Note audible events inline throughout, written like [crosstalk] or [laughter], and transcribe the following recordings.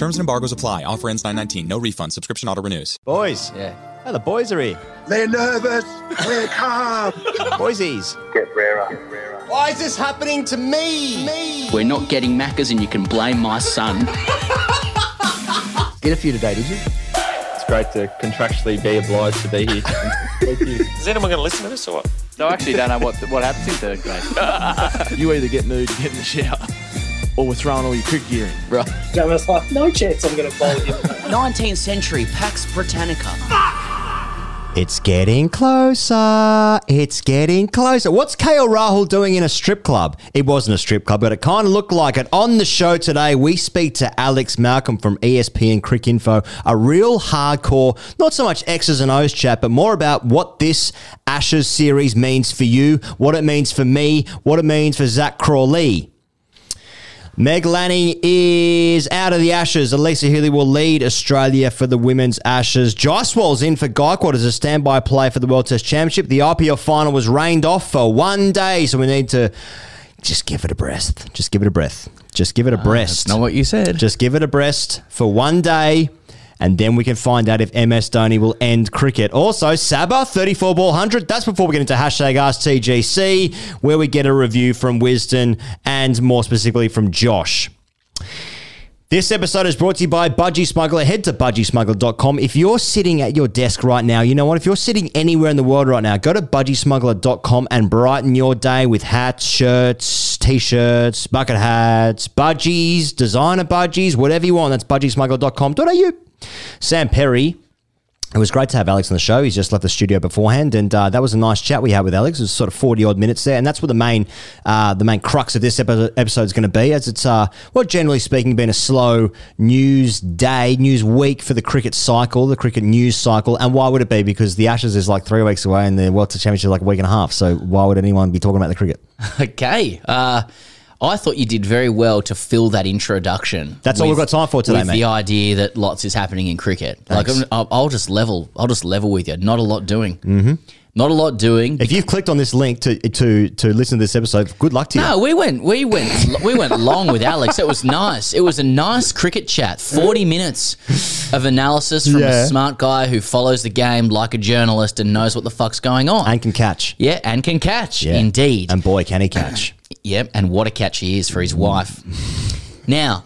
Terms and embargoes apply. Offer ends 919. No refund. Subscription auto renews. Boys. Yeah. Oh, the boys are here. They're nervous. We're calm. Boysies. Get rarer. Get rarer. Why is this happening to me? Me. We're not getting Maccas and you can blame my son. Get a few today, did you? It's great to contractually be obliged to be here. [laughs] Thank you. Is anyone going to listen to this or what? No, I actually don't know what what happens in third grade. you either get nude, or get in the shower, or we're throwing all your cricket gear in. Right. I was like, no chance I'm going to bowl him. [laughs] 19th century Pax Britannica. It's getting closer. It's getting closer. What's KL Rahul doing in a strip club? It wasn't a strip club, but it kind of looked like it. On the show today, we speak to Alex Malcolm from ESPN Cricinfo, a real hardcore, not so much X's and O's chat, but more about what this Ashes series means for you, what it means for me, what it means for Zak Crawley. Meg Lanning is out of the Ashes. Alyssa Healy will lead Australia for the Women's Ashes. Jaiswal's in for Gaikwad as a standby player for the World Test Championship. The IPL final was rained off for one day, so we need to just give it a breath. Just give it a breath. Just give it a ah, breath breast. Not what you said. Just give it a breast for one day, and then we can find out if MS Dhoni will end cricket. Also, Sabba, 34 ball 100. That's before we get into hashtag AskTGC, where we get a review from Wisden and more specifically from Josh. This episode is brought to you by Budgy Smuggler. Head to budgysmuggler.com. If you're sitting at your desk right now, you know what? If you're sitting anywhere in the world right now, go to budgysmuggler.com and brighten your day with hats, shirts, t-shirts, bucket hats, budgies, designer budgies, whatever you want. That's budgysmuggler.com.au. Sam Perry it was great to have Alex on the show. He's just left the studio beforehand, and uh, that was a nice chat we had with Alex. It was sort of forty odd minutes there, and that's what the main uh, the main crux of this episode is going to be. As it's uh, well, generally speaking, been a slow news day, news week for the cricket cycle, the cricket news cycle. And why would it be? Because the Ashes is like three weeks away, and the World Championship is like a week and a half. So why would anyone be talking about the cricket? [laughs] Okay. Uh, I thought you did very well to fill that introduction. That's all we've got time for today, with mate. The idea that lots is happening in cricket. Like Thanks. I'm- I'll, I'll just level. I'll just level with you. Not a lot doing. Mm-hmm. Not a lot doing. If you've clicked on this link to to to listen to this episode, good luck to you. No, we went, we went, [laughs] we went long with Alex. It was nice. It was a nice cricket chat. Forty minutes of analysis from Yeah. a smart guy who follows the game like a journalist and knows what the fuck's going on. And can catch. Yeah, and can catch. Yeah. Indeed. And boy, can he catch. Yep, and what a catch he is for his wife. Now,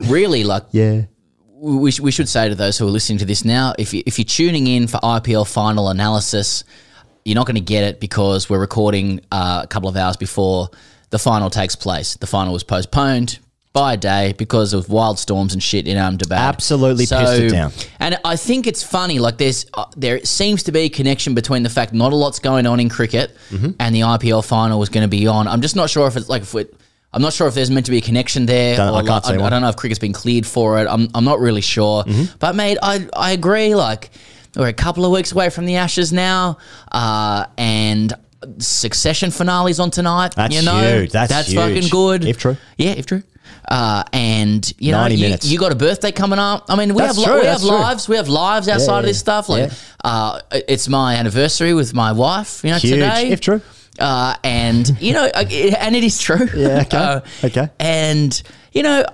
really, like, yeah, we, we should say to those who are listening to this now, if you, if you're tuning in for IPL final analysis, you're not going to get it because we're recording uh, a couple of hours before the final takes place. The final was postponed by a day because of wild storms and shit in Ahmedabad. Absolutely pissed it down. And I think it's funny. Like there's uh, there seems to be a connection between the fact not a lot's going on in cricket Mm-hmm. and the IPL final was going to be on. I'm just not sure if it's like if we I'm not sure if there's meant to be a connection there. Don't- I like- I. I don't know if cricket's been cleared for it. I'm I'm not really sure. Mm-hmm. But mate, I I agree. Like we're a couple of weeks away from the Ashes now, uh, and. Succession finales on tonight. That's you know, huge. That's huge. fucking good. If true. Yeah, if true. Uh, and you know, 90 you, you got a birthday coming up. I mean, we That's have true, we that's have true. lives. We have lives outside Yeah, of this stuff. Like, yeah. uh, it's my anniversary with my wife. You know, Huge. today. If true. Uh, and you know, [laughs] and it is true. Yeah, okay. [laughs] Uh, Okay. And you know,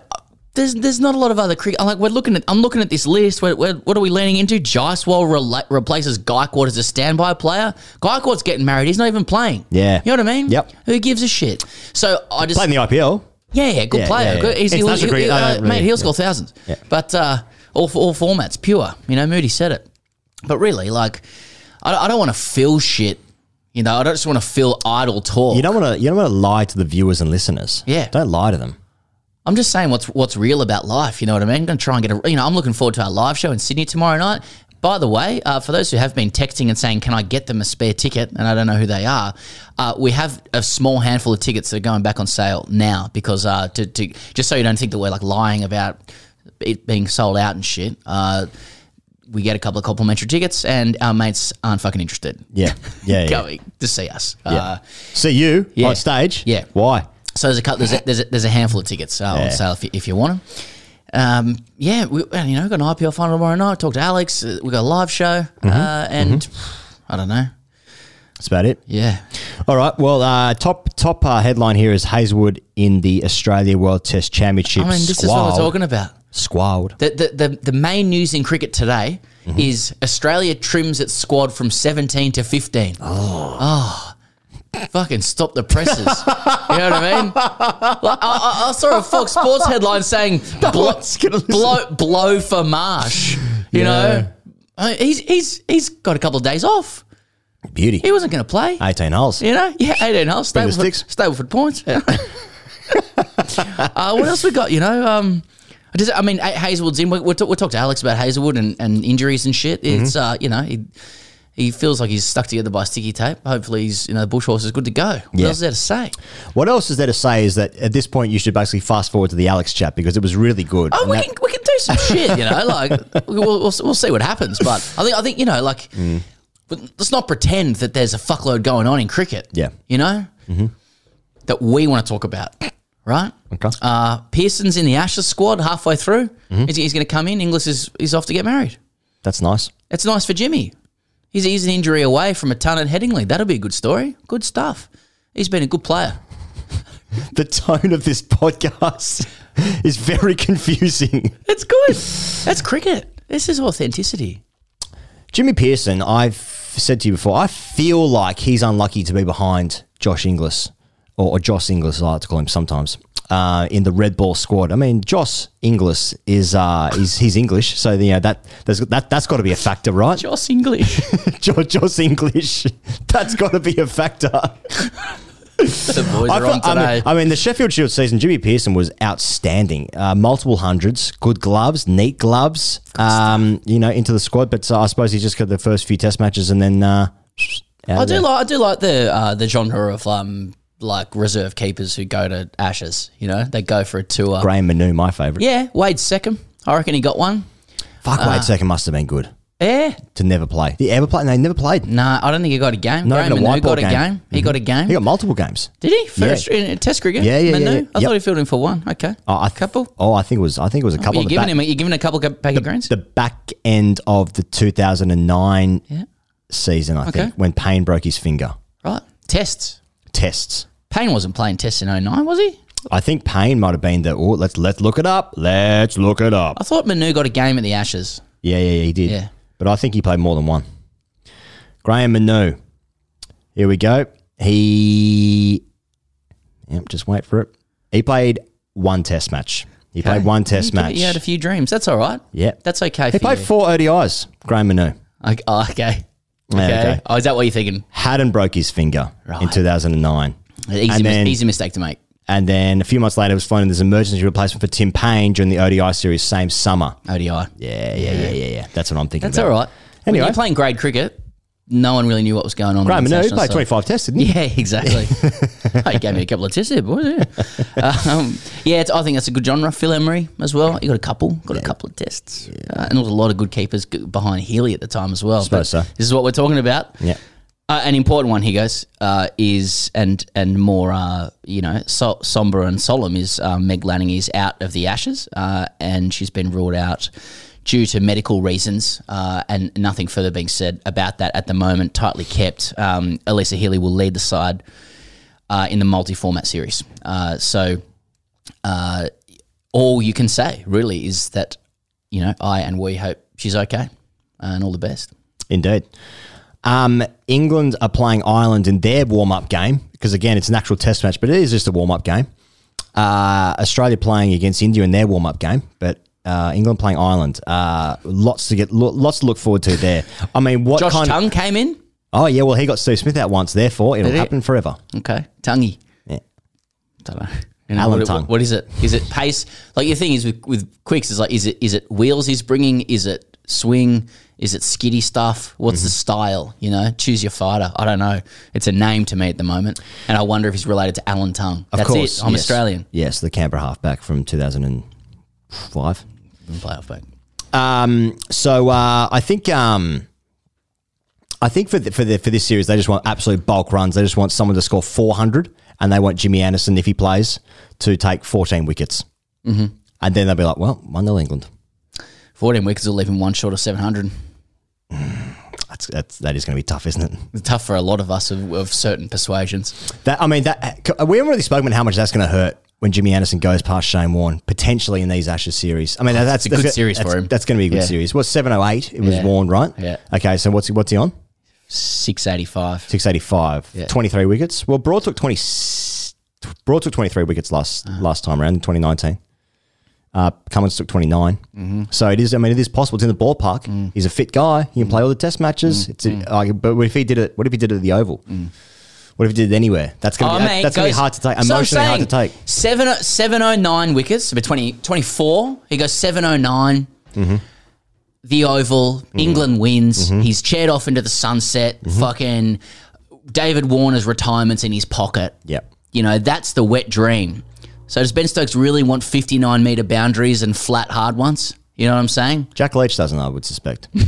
there's there's not a lot of other cricket. I'm like we're looking at. I'm looking at this list. We're, we're, what are we leaning into? Jaiswal rela- replaces Gaikwad as a standby player. Gaikwad's getting married. He's not even playing. Yeah. You know what I mean? Yep. Who gives a shit? So I just Playing the IPL. yeah, yeah, good Yeah, player. yeah, Good. yeah. He's, he'll, International he'll- uh, don't mate, he'll score thousands. But uh, all all formats, pure. You know, Moody said it. But really, like, I, I don't want to feel shit. You know, I don't just want to feel idle talk. You don't want to. You don't want to lie to the viewers and listeners. Yeah. Don't lie to them. I'm just saying what's what's real about life. You know what I mean? I'm going to try and get a. You know, I'm looking forward to our live show in Sydney tomorrow night. By the way, uh, for those who have been texting and saying, "Can I get them a spare ticket?" and I don't know who they are, uh, we have a small handful of tickets that are going back on sale now because uh, to, to just so you don't think that we're like lying about it being sold out and shit. Uh, we get a couple of complimentary tickets, and our mates aren't fucking interested. Yeah. Yeah. [laughs] yeah. going to see us. Yeah. Uh, See you yeah. on stage. Yeah. Why? So there's a couple, there's a, there's a, there's a handful of tickets uh, on sale if you, if you want them. Um, yeah, we, you know, we've got an IPL final tomorrow night. Talk to Alex. Uh, we got a live show, Mm-hmm. uh, and I don't know. That's about it. Yeah, All right. Well, uh, top top uh, headline here is Hazlewood in the Australia World Test Championship. I mean, this is what we're talking about. Squad. The, the, the, the main news in cricket today Mm-hmm. is Australia trims its squad from 17 to 15. Oh. Fucking stop the presses. you know what I mean? Like, I, I, I saw a Fox Sports headline saying [laughs] blow, one's gonna listen. blow, blow for Marsh. You Yeah. know? Uh, He's, he's, he's got a couple of days off. Beauty. He wasn't going to play. 18 holes. You know? Yeah, 18 holes. Stableford. Stableford points. Yeah. [laughs] uh, what else we got? You know, um, does, I mean, Ha- Hazlewood's in. We'll, we'll, talk, we'll talk to Alex about Hazlewood and, and injuries and shit. Mm-hmm. It's, uh, you know, he, he feels like he's stuck together by sticky tape. Hopefully, he's, you know, the bush horse is good to go. What Yeah. else is there to say? What else is there to say is that at this point you should basically fast forward to the Alex chat because it was really good. Oh, we that- can, we can do some shit, you [laughs] know, like we'll, we'll, we'll see what happens. But I think, I think, you know, like, Mm. let's not pretend that there's a fuckload going on in cricket. Yeah. You know? That we want to talk about, right? Okay. Uh, Peirson's in the Ashes squad halfway through. Mm-hmm. He's, he's going to come in. Inglis is, is off to get married. That's nice. It's nice for Jimmy. He's, he's an injury away from a ton at Headingley. That'll be a good story. Good stuff. He's been a good player. [laughs] The tone of this podcast is very confusing. It's good. That's cricket. This is authenticity. Jimmy Peirson, I've said to you before, I feel like he's unlucky to be behind Josh Inglis, or, or Josh Inglis, I like to call him sometimes, uh, in the red ball squad. I mean, Joss Inglis is uh, is he's English, so you know that there's, that that's got to be a factor, right? Joss English. [laughs] Josh English, that's got to be a factor. the boys I, are on I today. mean, I mean, the Sheffield Shield season, Jimmy Peirson was outstanding. Uh, multiple hundreds, good gloves, neat gloves. Um, you know, into the squad. But uh, I suppose he just got the first few Test matches and then. Uh, I do there. like I do like the uh, the genre of um like reserve keepers who go to Ashes. You know, they go for a tour. Graham Manou, my favourite. Yeah, Wade second. I reckon he got one. Fuck, Uh, Wade second must have been good Yeah. to never play. Did he ever play? No, he never played. No, I don't think he got a game. Not Graham even a Manou white ball got a game. game. He got a game. He got multiple games. Did he? First in a Test cricket. Yeah, yeah, Manou? yeah. I Yep. thought he filled in for one. Okay. Oh, I th- couple. Oh, I think it was. I think it was a couple. you of the giving back, him? You're giving a couple of pack of greens? the back end of the 2009 Yeah. season, I Okay. think, when Paine broke his finger. Right. Tests. Tests. Paine wasn't playing Test in 09, was he? I think Paine might have been the. Oh, let's let's look it up. Let's look it up. I thought Manou got a game at the Ashes. Yeah, yeah, yeah, he did. Yeah. But I think he played more than one. Graham Manou. Here we go. He. Yep, just wait for it. He played one test match. He played one test You- match. He had a few dreams. That's all right. yeah. That's okay He played you. four ODIs, Graham Manou. Okay. Oh, okay. Yeah, Okay. okay. Oh, is that what you're thinking? Haddin broke his finger in 2009. Easy, And then- easy mistake to make. And then a few months later, was flown in as emergency replacement for Tim Paine during the ODI series same summer. ODI. Yeah, yeah, yeah, yeah, yeah. That's what I'm thinking That's about. all right. When Anyway. you're playing grade cricket, no one really knew what was going on. Graham Manou, he played side. 25 tests, didn't he? [laughs] Yeah, exactly. [laughs] oh, he gave me a couple of tests there, boys. Yeah, [laughs] um, yeah it's, I think that's a good genre. Phil Emery as well. He got a couple, got a couple of tests, uh, and there was a lot of good keepers behind Healy at the time as well. Suppose But so. This is what we're talking about. Yeah. Uh, an important one, he goes, uh, is and and more, uh, you know, so, somber and solemn is um, Meg Lanning is out of the Ashes, uh, and she's been ruled out due to medical reasons, uh, and nothing further being said about that at the moment. Tightly kept. Um, Alyssa Healy will lead the side uh, in the multi-format series. Uh, so, uh, all you can say really is that you know I and we hope she's okay, and all the best. Indeed. Um, England are playing Ireland in their warm up game because, again, it's an actual test match, but it is just a warm up game. Uh, Australia playing against India in their warm up game, but Uh, England playing Ireland. Uh, lots to get, lo- lots to look forward to there. I mean, what Josh kind? Tongue of, came in. oh yeah, well he got Steve Smith out once. Therefore, it'll Did happen forever. Okay, Tonguey. Yeah. Don't know. You know, Alan what, Tongue. what is it? Is it pace? Like your thing is with with quicks is like is it is it wheels he's bringing? Is it swing? Is it skiddy stuff? What's the Mm-hmm. style? You know, choose your fighter. I don't know. It's a name to me at the moment, and I wonder if he's related to Alan Tongue. Of That's course, it. I'm yes. Australian. Yes, the Canberra halfback from two thousand and five. Playoff back. Um, so uh, I think um, I think for the, for the, for this series they just want absolute bulk runs. They just want someone to score four hundred, and they want Jimmy Anderson if he plays to take fourteen wickets, mm-hmm. and then they'll be like, well, one 0 England. 14 wickets will leave him one short of 700. That's, that's that is going to be tough, isn't it? It's tough for a lot of us of, of certain persuasions. That I mean, that we haven't really spoken about how much that's going to hurt when Jimmy Anderson goes past Shane Warne potentially in these Ashes series. I mean, that's a good that's- series for him. That's going to be a good Yeah. series. What's seven oh eight? It was Yeah. Warne, right? Yeah. Okay, so what's what's he on? 685. Six eighty five. Yeah. Twenty three wickets. Well, Broad took twenty. Broad took twenty three wickets last Uh-huh. last time around in twenty nineteen. Uh, Cummins took 29. Mm-hmm. So it is, I mean, it is possible. It's in the ballpark. Mm. He's a fit guy. He can play all the test matches. It's a, like, but what if he did it? What if he did it at the Oval? What if he did it anywhere? That's going to Oh, be, mate, that's going to be hard to take. Emotionally So I'm Emotionally hard to saying, take. Seven, 709 wickets, but 20, 24. He goes 709. Mm-hmm. The Oval. England wins. He's chaired off into the sunset. Mm-hmm. Fucking David Warner's retirement's in his pocket. Yep. You know, that's the wet dream. So does Ben Stokes really want 59 metre boundaries and flat hard ones? You know what I'm saying? Jack Leach doesn't, I would suspect. [laughs]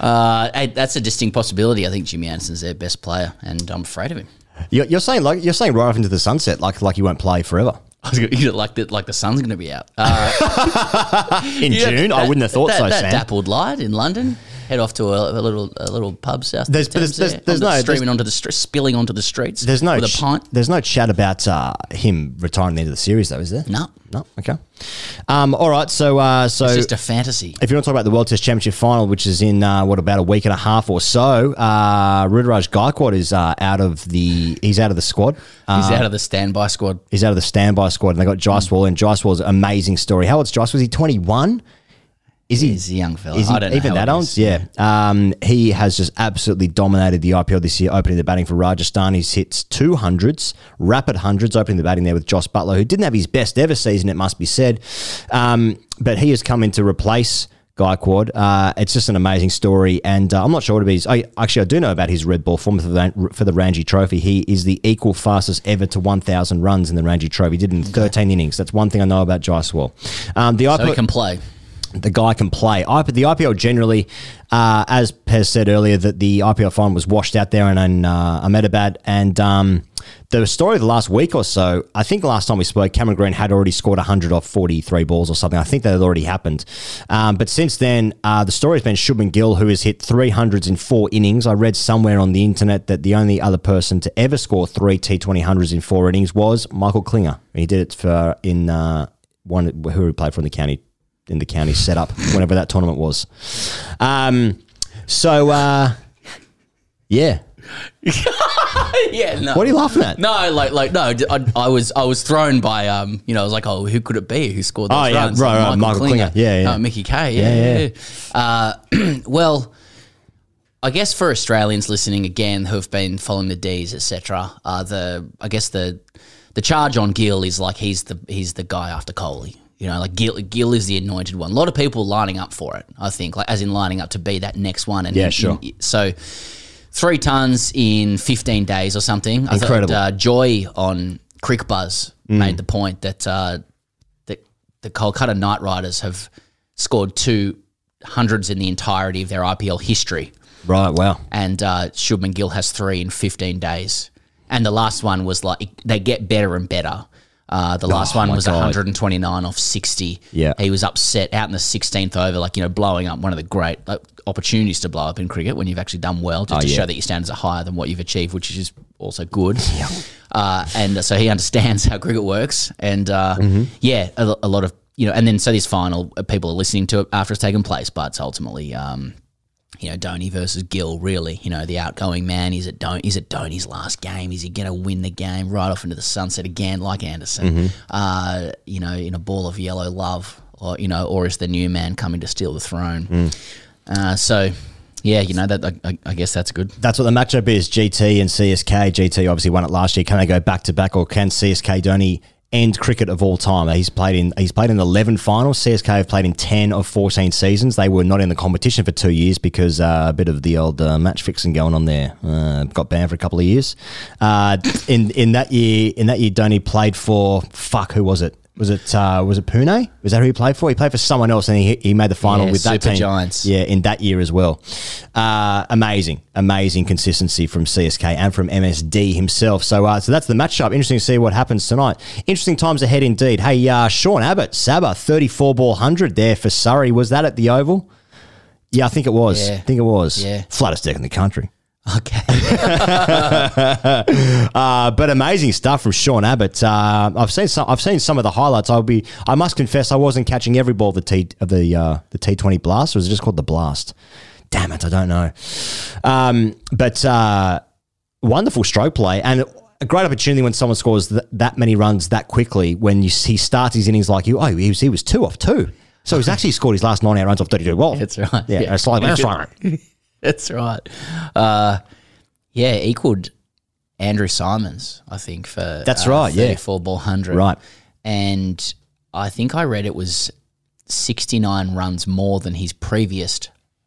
Uh, hey, that's a distinct possibility. I think Jimmy Anderson's their best player, and I'm afraid of him. You're, you're saying like you're saying right off into the sunset, like like you won't play forever [laughs] I was gonna, like the like the sun's going to be out uh, [laughs] in June. I that- wouldn't have thought that, so, That Sam. dappled light in London. Head off to a, a little a little pub south. There's- there's- there's- there, there's onto- no- streaming onto the str- spilling onto the streets. There's no with ch- a pint. There's no chat about uh, him retiring at the end of the series, though, is there? No, No. Okay. Um, all right. So uh, so it's just a fantasy. if you want to talk about the World Test Championship final, which is in uh, what about a week and a half or so, uh, Gaikwad is uh, out of the he's out of the squad. Uh, He's out of the standby squad. he's out of the standby squad, and they got Jaiswal. And Jaiswal's amazing story. How old's Jaiswal? Was he 21? Is he? He's a young fella. Is he I don't know even how that old old? he is. Yeah. Um, he has just absolutely dominated the IPL this year, opening the batting for Rajasthan. He's hit two hundreds, rapid hundreds, opening the batting there with Jos Buttler, who didn't have his best ever season, it must be said. Um, but he has come in to replace Gaikwad. Uh, it's just an amazing story, and uh, I'm not sure what it is. I actually I do know about his red ball form for the, for the Ranji Trophy. He is the equal fastest ever to 1,000 runs in the Ranji Trophy. He did it in 13 innings. That's one thing I know about Jaiswal. Um, the So IPL he can play. The guy can play. The IPL generally, uh, as Pez said earlier, that the IPL final was washed out there in, in uh, Ahmedabad. And um, the story of the last week or so, I think last time we spoke, Cameron Green had already scored 100 off 43 balls or something. I think that had already happened. Um, but since then, uh, the story has been Shubman Gill, who has hit 300s in four innings. I read somewhere on the internet that the only other person to ever score three T20 hundreds in four innings was Michael Klinger. He did it for in uh, one who he played for in the county in the county setup, whenever that tournament was. Um, so, uh, yeah. [laughs] yeah, no. What are you laughing at? No, like, like, no. I, I was, I was thrown by, um, you know, I was like, oh, who could it be who scored those Oh, yeah, runs? right, right, Michael Klinger. Yeah, yeah. Uh, Mickey K. Yeah, Yeah, yeah. Uh, [clears throat] well, I guess for Australians listening again who have been following the D's, etc. Uh, the, I guess the, the charge on Gill is like he's the, he's the guy after Kohli. You know, like Gil, Gill is the anointed one. A lot of people lining up for it. I think, like as in lining up to be that next one. And Yeah, sure. so three tons in 15 days or something. I Incredible. thought, uh, Joy on Cricbuzz made the point that uh, that the Kolkata Knight Riders have scored two hundreds in the entirety of their IPL history, Right, wow. and uh, Shubman Gill has three in 15 days. And the last one was like they get better and better. Uh, the last Oh, one was God. 129 off 60. Yeah. He was upset out in the 16th over, like, you know, blowing up one of the great like, opportunities to blow up in cricket when you've actually done well, just Oh, to yeah. show that your standards are higher than what you've achieved, which is also good. Uh, and so he understands [laughs] how cricket works. And uh, Mm-hmm. yeah, a, a lot of, you know, and then so this final, uh, people are listening to it after it's taken place, but it's ultimately. Um, you know, Dhoni versus Gill, really. You know, the outgoing man. Is it Don? Is it Dhoni's last game? Is he going to win the game right off into the sunset again, like Anderson? Mm-hmm. Uh, you know, in a ball of yellow love, or you know, or is the new man coming to steal the throne? Mm. Uh, so, yeah, you know that. I, I guess that's good. That's what the matchup is. GT and CSK. GT obviously won it last year. Can they go back to back, or can CSK Dhoni end cricket of all time? He's played in he's played in eleven finals. CSK have played in ten of fourteen seasons. They were not in the competition for two years because uh, a bit of the old uh, match fixing going on there. Uh, got banned for a couple of years. Uh, in in that year, in that year, Dhoni played for fuck. Who was it? Was it uh, was it Pune? Was that who he played for? He played for someone else, and he, he made the final Yeah, with that Super team. Giants. Yeah, in that year as well. Uh, amazing, amazing consistency from CSK and from MSD himself. So, uh, so that's the matchup. Interesting to see what happens tonight. Interesting times ahead indeed. Hey, uh, Sean Abbott, Sabba, thirty-four ball hundred there for Surrey. Was that at the Oval? Yeah, I think it was. Yeah. I think it was. Yeah. flattest deck in the country. Okay. [laughs] uh, but amazing stuff from Sean Abbott. Uh, I've seen some. I've seen some of the highlights. I'll be. I must confess, I wasn't catching every ball of the T of the uh, the T Twenty Blast. Or was it just called the Blast? Damn it, I don't know. Um, but uh, wonderful stroke play and a great opportunity when someone scores th- that many runs that quickly. When you he starts his innings like you, oh, he was he was two off two. So he's [laughs] actually scored his last nine out runs off thirty two balls. That's right. Yeah, Yeah. that's right. [laughs] That's right. Uh, yeah, equaled Andrew Symonds, I think, for That's uh, right, yeah. 34 ball 100. Right. And I think I read it was 69 runs more than his previous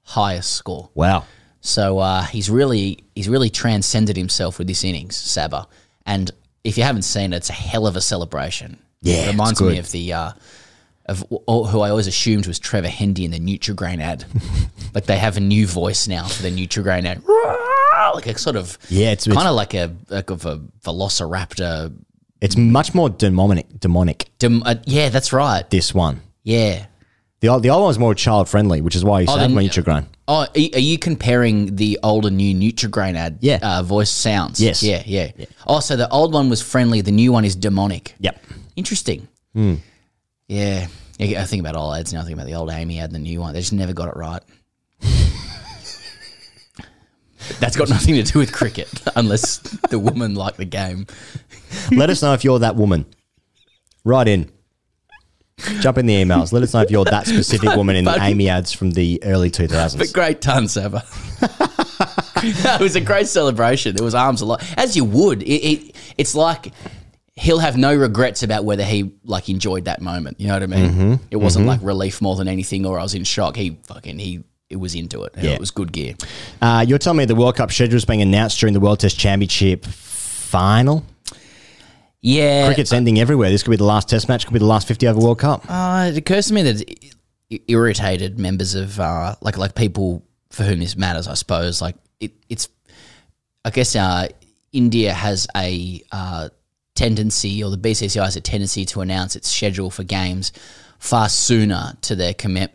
highest score. Wow. So uh, he's really he's really transcended himself with this innings, Sabba. And if you haven't seen it, it's a hell of a celebration. Yeah, it reminds me of the uh, of who I always assumed was Trevor Hendy in the Nutrigrain ad. [laughs] like they have a new voice now for the Nutrigrain ad, like a sort of Yeah, it's- kind of like a like of a Velociraptor. It's much more demonic. Demonic. Dem- uh, yeah, that's right. This one. Yeah. The old, the old one's more child friendly, which is why you Oh, say have then- my Nutrigrain. Oh, are you comparing the old and new Nutrigrain ad Yeah. uh, voice sounds? Yes. Yeah, yeah, Oh, so the old one was friendly, the new one is demonic. Yep. Interesting. Hmm. Yeah. yeah. I think about all ads now. I think about the old Amy ad, and the new one. They just never got it right. That's got nothing to do with cricket, [laughs] unless the woman liked the game. Let us know if you're that woman. Right in. Jump in the emails. Let us know if you're that specific woman in the Amy ads from the early 2000s. But great ton, Sabba. it was a great celebration. It was arms a lot, as you would. It, it, it's like he'll have no regrets about whether he like enjoyed that moment. You know what I mean? Mhm, It wasn't mhm. like relief more than anything, or I was in shock. He fucking he it was into it. Yeah. it was good gear. Uh, you're telling me the World Cup schedule is being announced during the World Test Championship final? Yeah, Cricket's ending everywhere. This could be the last Test match. Could be the last 50 over World Cup. Uh, it occurs to me that it irritated members of uh, like like people for whom this matters. I suppose like it, it's. I guess uh, India has a uh, tendency, or the BCCI has a tendency to announce its schedule for games far sooner to their commit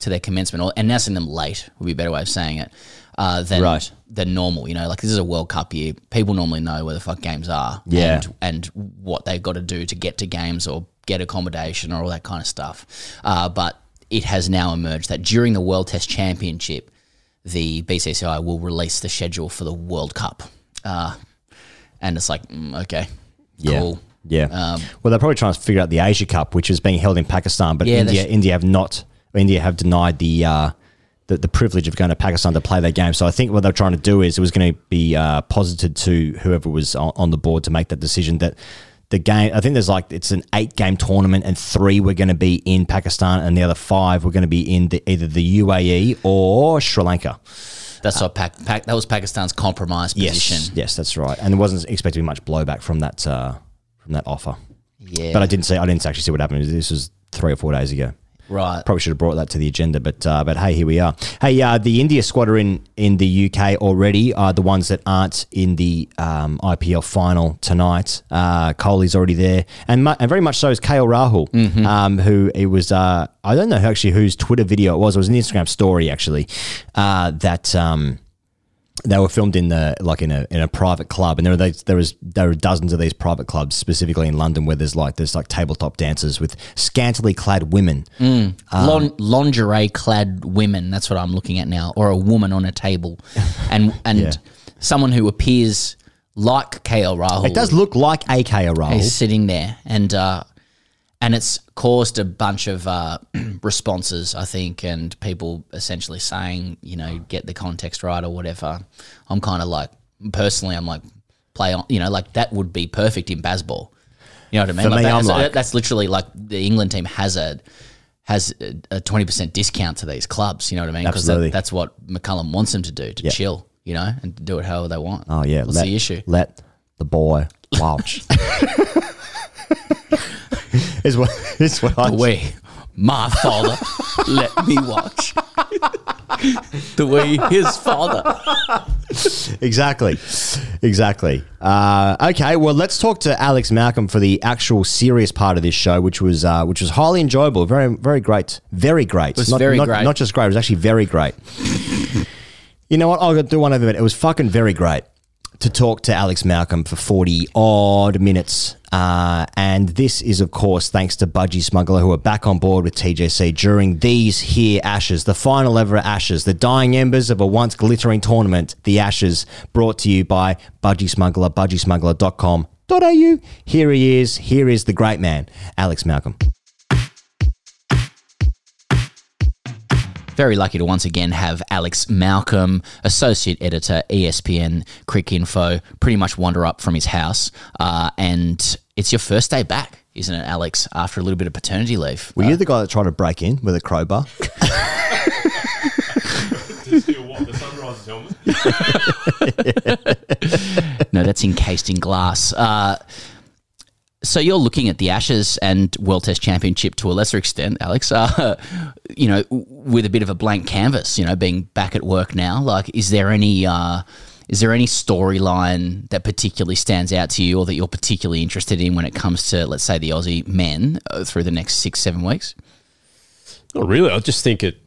to their commencement, or announcing them late would be a better way of saying it. Uh, than Right. than normal, you know, like this is a World Cup year. People normally know where the fuck games are, Yeah. and and what they've got to do to get to games or get accommodation or all that kind of stuff. Uh, but it has now emerged that during the World Test Championship, the BCCI will release the schedule for the World Cup. Uh, and it's like, mm, okay, Yeah. cool. Yeah. Um, well, they're probably trying to figure out the Asia Cup, which is being held in Pakistan, but Yeah, India, India have not. India have denied the, uh, the the privilege of going to Pakistan to play their game. So I think what they're trying to do is it was going to be uh, posited to whoever was on, on the board to make that decision that the game. I think there's like it's an eight game tournament, and three were going to be in Pakistan, and the other five were going to be in the, either the UAE or Sri Lanka. That's Pac, Pac, that was Pakistan's compromise position. Yes, yes, that's right. And there wasn't expected to be much blowback from that uh, from that offer. Yeah. But I didn't see. I didn't actually see what happened. This was three or four days ago. Right. Probably should have brought that to the agenda, but uh, but hey, here we are. Hey, uh, the India squad are in in the UK already. Are the ones that aren't in the um, IPL final tonight. Uh, Kohli's already there, and mu- and very much so is KL Rahul, Mm-hmm. um, who it was. Uh, I don't know actually whose Twitter video it was. It was an Instagram story actually uh, that. Um, they were filmed in the like in a in a private club, and there were these, there was there were dozens of these private clubs specifically in London where there's like there's like tabletop dancers with scantily clad women. Mm. Um, Lon- lingerie clad women. That's what I'm looking at now, or a woman on a table, [laughs] and and Yeah. someone who appears like KL Rahul. It does look like AK Rahul. He's sitting there, and uh, and it's caused a bunch of uh, [clears throat] responses, I think, and people essentially saying, you know, get the context right or whatever. I'm kind of like, personally, I'm like, play on, you know, like that would be perfect in Bazball. You know what I mean? For like me, that- I'm that's, like- that's literally like the England team has a has a twenty percent discount to these clubs. You know what I mean? Because Absolutely. that, that's what McCullum wants them to do to Yeah. chill. You know, and do it however they want. Oh yeah, what's let, the issue? Let the boy watch. [laughs] [laughs] is what is what the way my father let me watch. the way his father. exactly, exactly. Uh, okay, well, let's talk to Alex Malcolm for the actual serious part of this show, which was uh, which was highly enjoyable, very very great, very great. It was not, very not, great. Not just great; it was actually very great. you know what? I'll do one of it. It was fucking very great to talk to Alex Malcolm for 40 odd minutes. Uh, and this is, of course, thanks to Budgy Smuggler, who are back on board with TJC during these here Ashes, the final ever Ashes, the dying embers of a once glittering tournament, the Ashes, brought to you by Budgy Smuggler, budgysmuggler.com.au. Here he is. Here is the great man, Alex Malcolm. Very lucky to once again have Alex Malcolm, associate editor, ESPN Cricinfo, pretty much wander up from his house. Uh, and it's your first day back, isn't it, Alex, after a little bit of paternity leave? Were you the guy that tried to break in with a crowbar? [laughs] [laughs] [laughs] no, that's encased in glass. Uh, so you're looking at the Ashes and World Test Championship to a lesser extent, Alex. Uh, [laughs] you know, with a bit of a blank canvas. You know, being back at work now. Like, is there any? Uh, is there any storyline that particularly stands out to you, or that you're particularly interested in when it comes to, let's say, the Aussie men uh, through the next six, seven weeks? Not really. I just think it.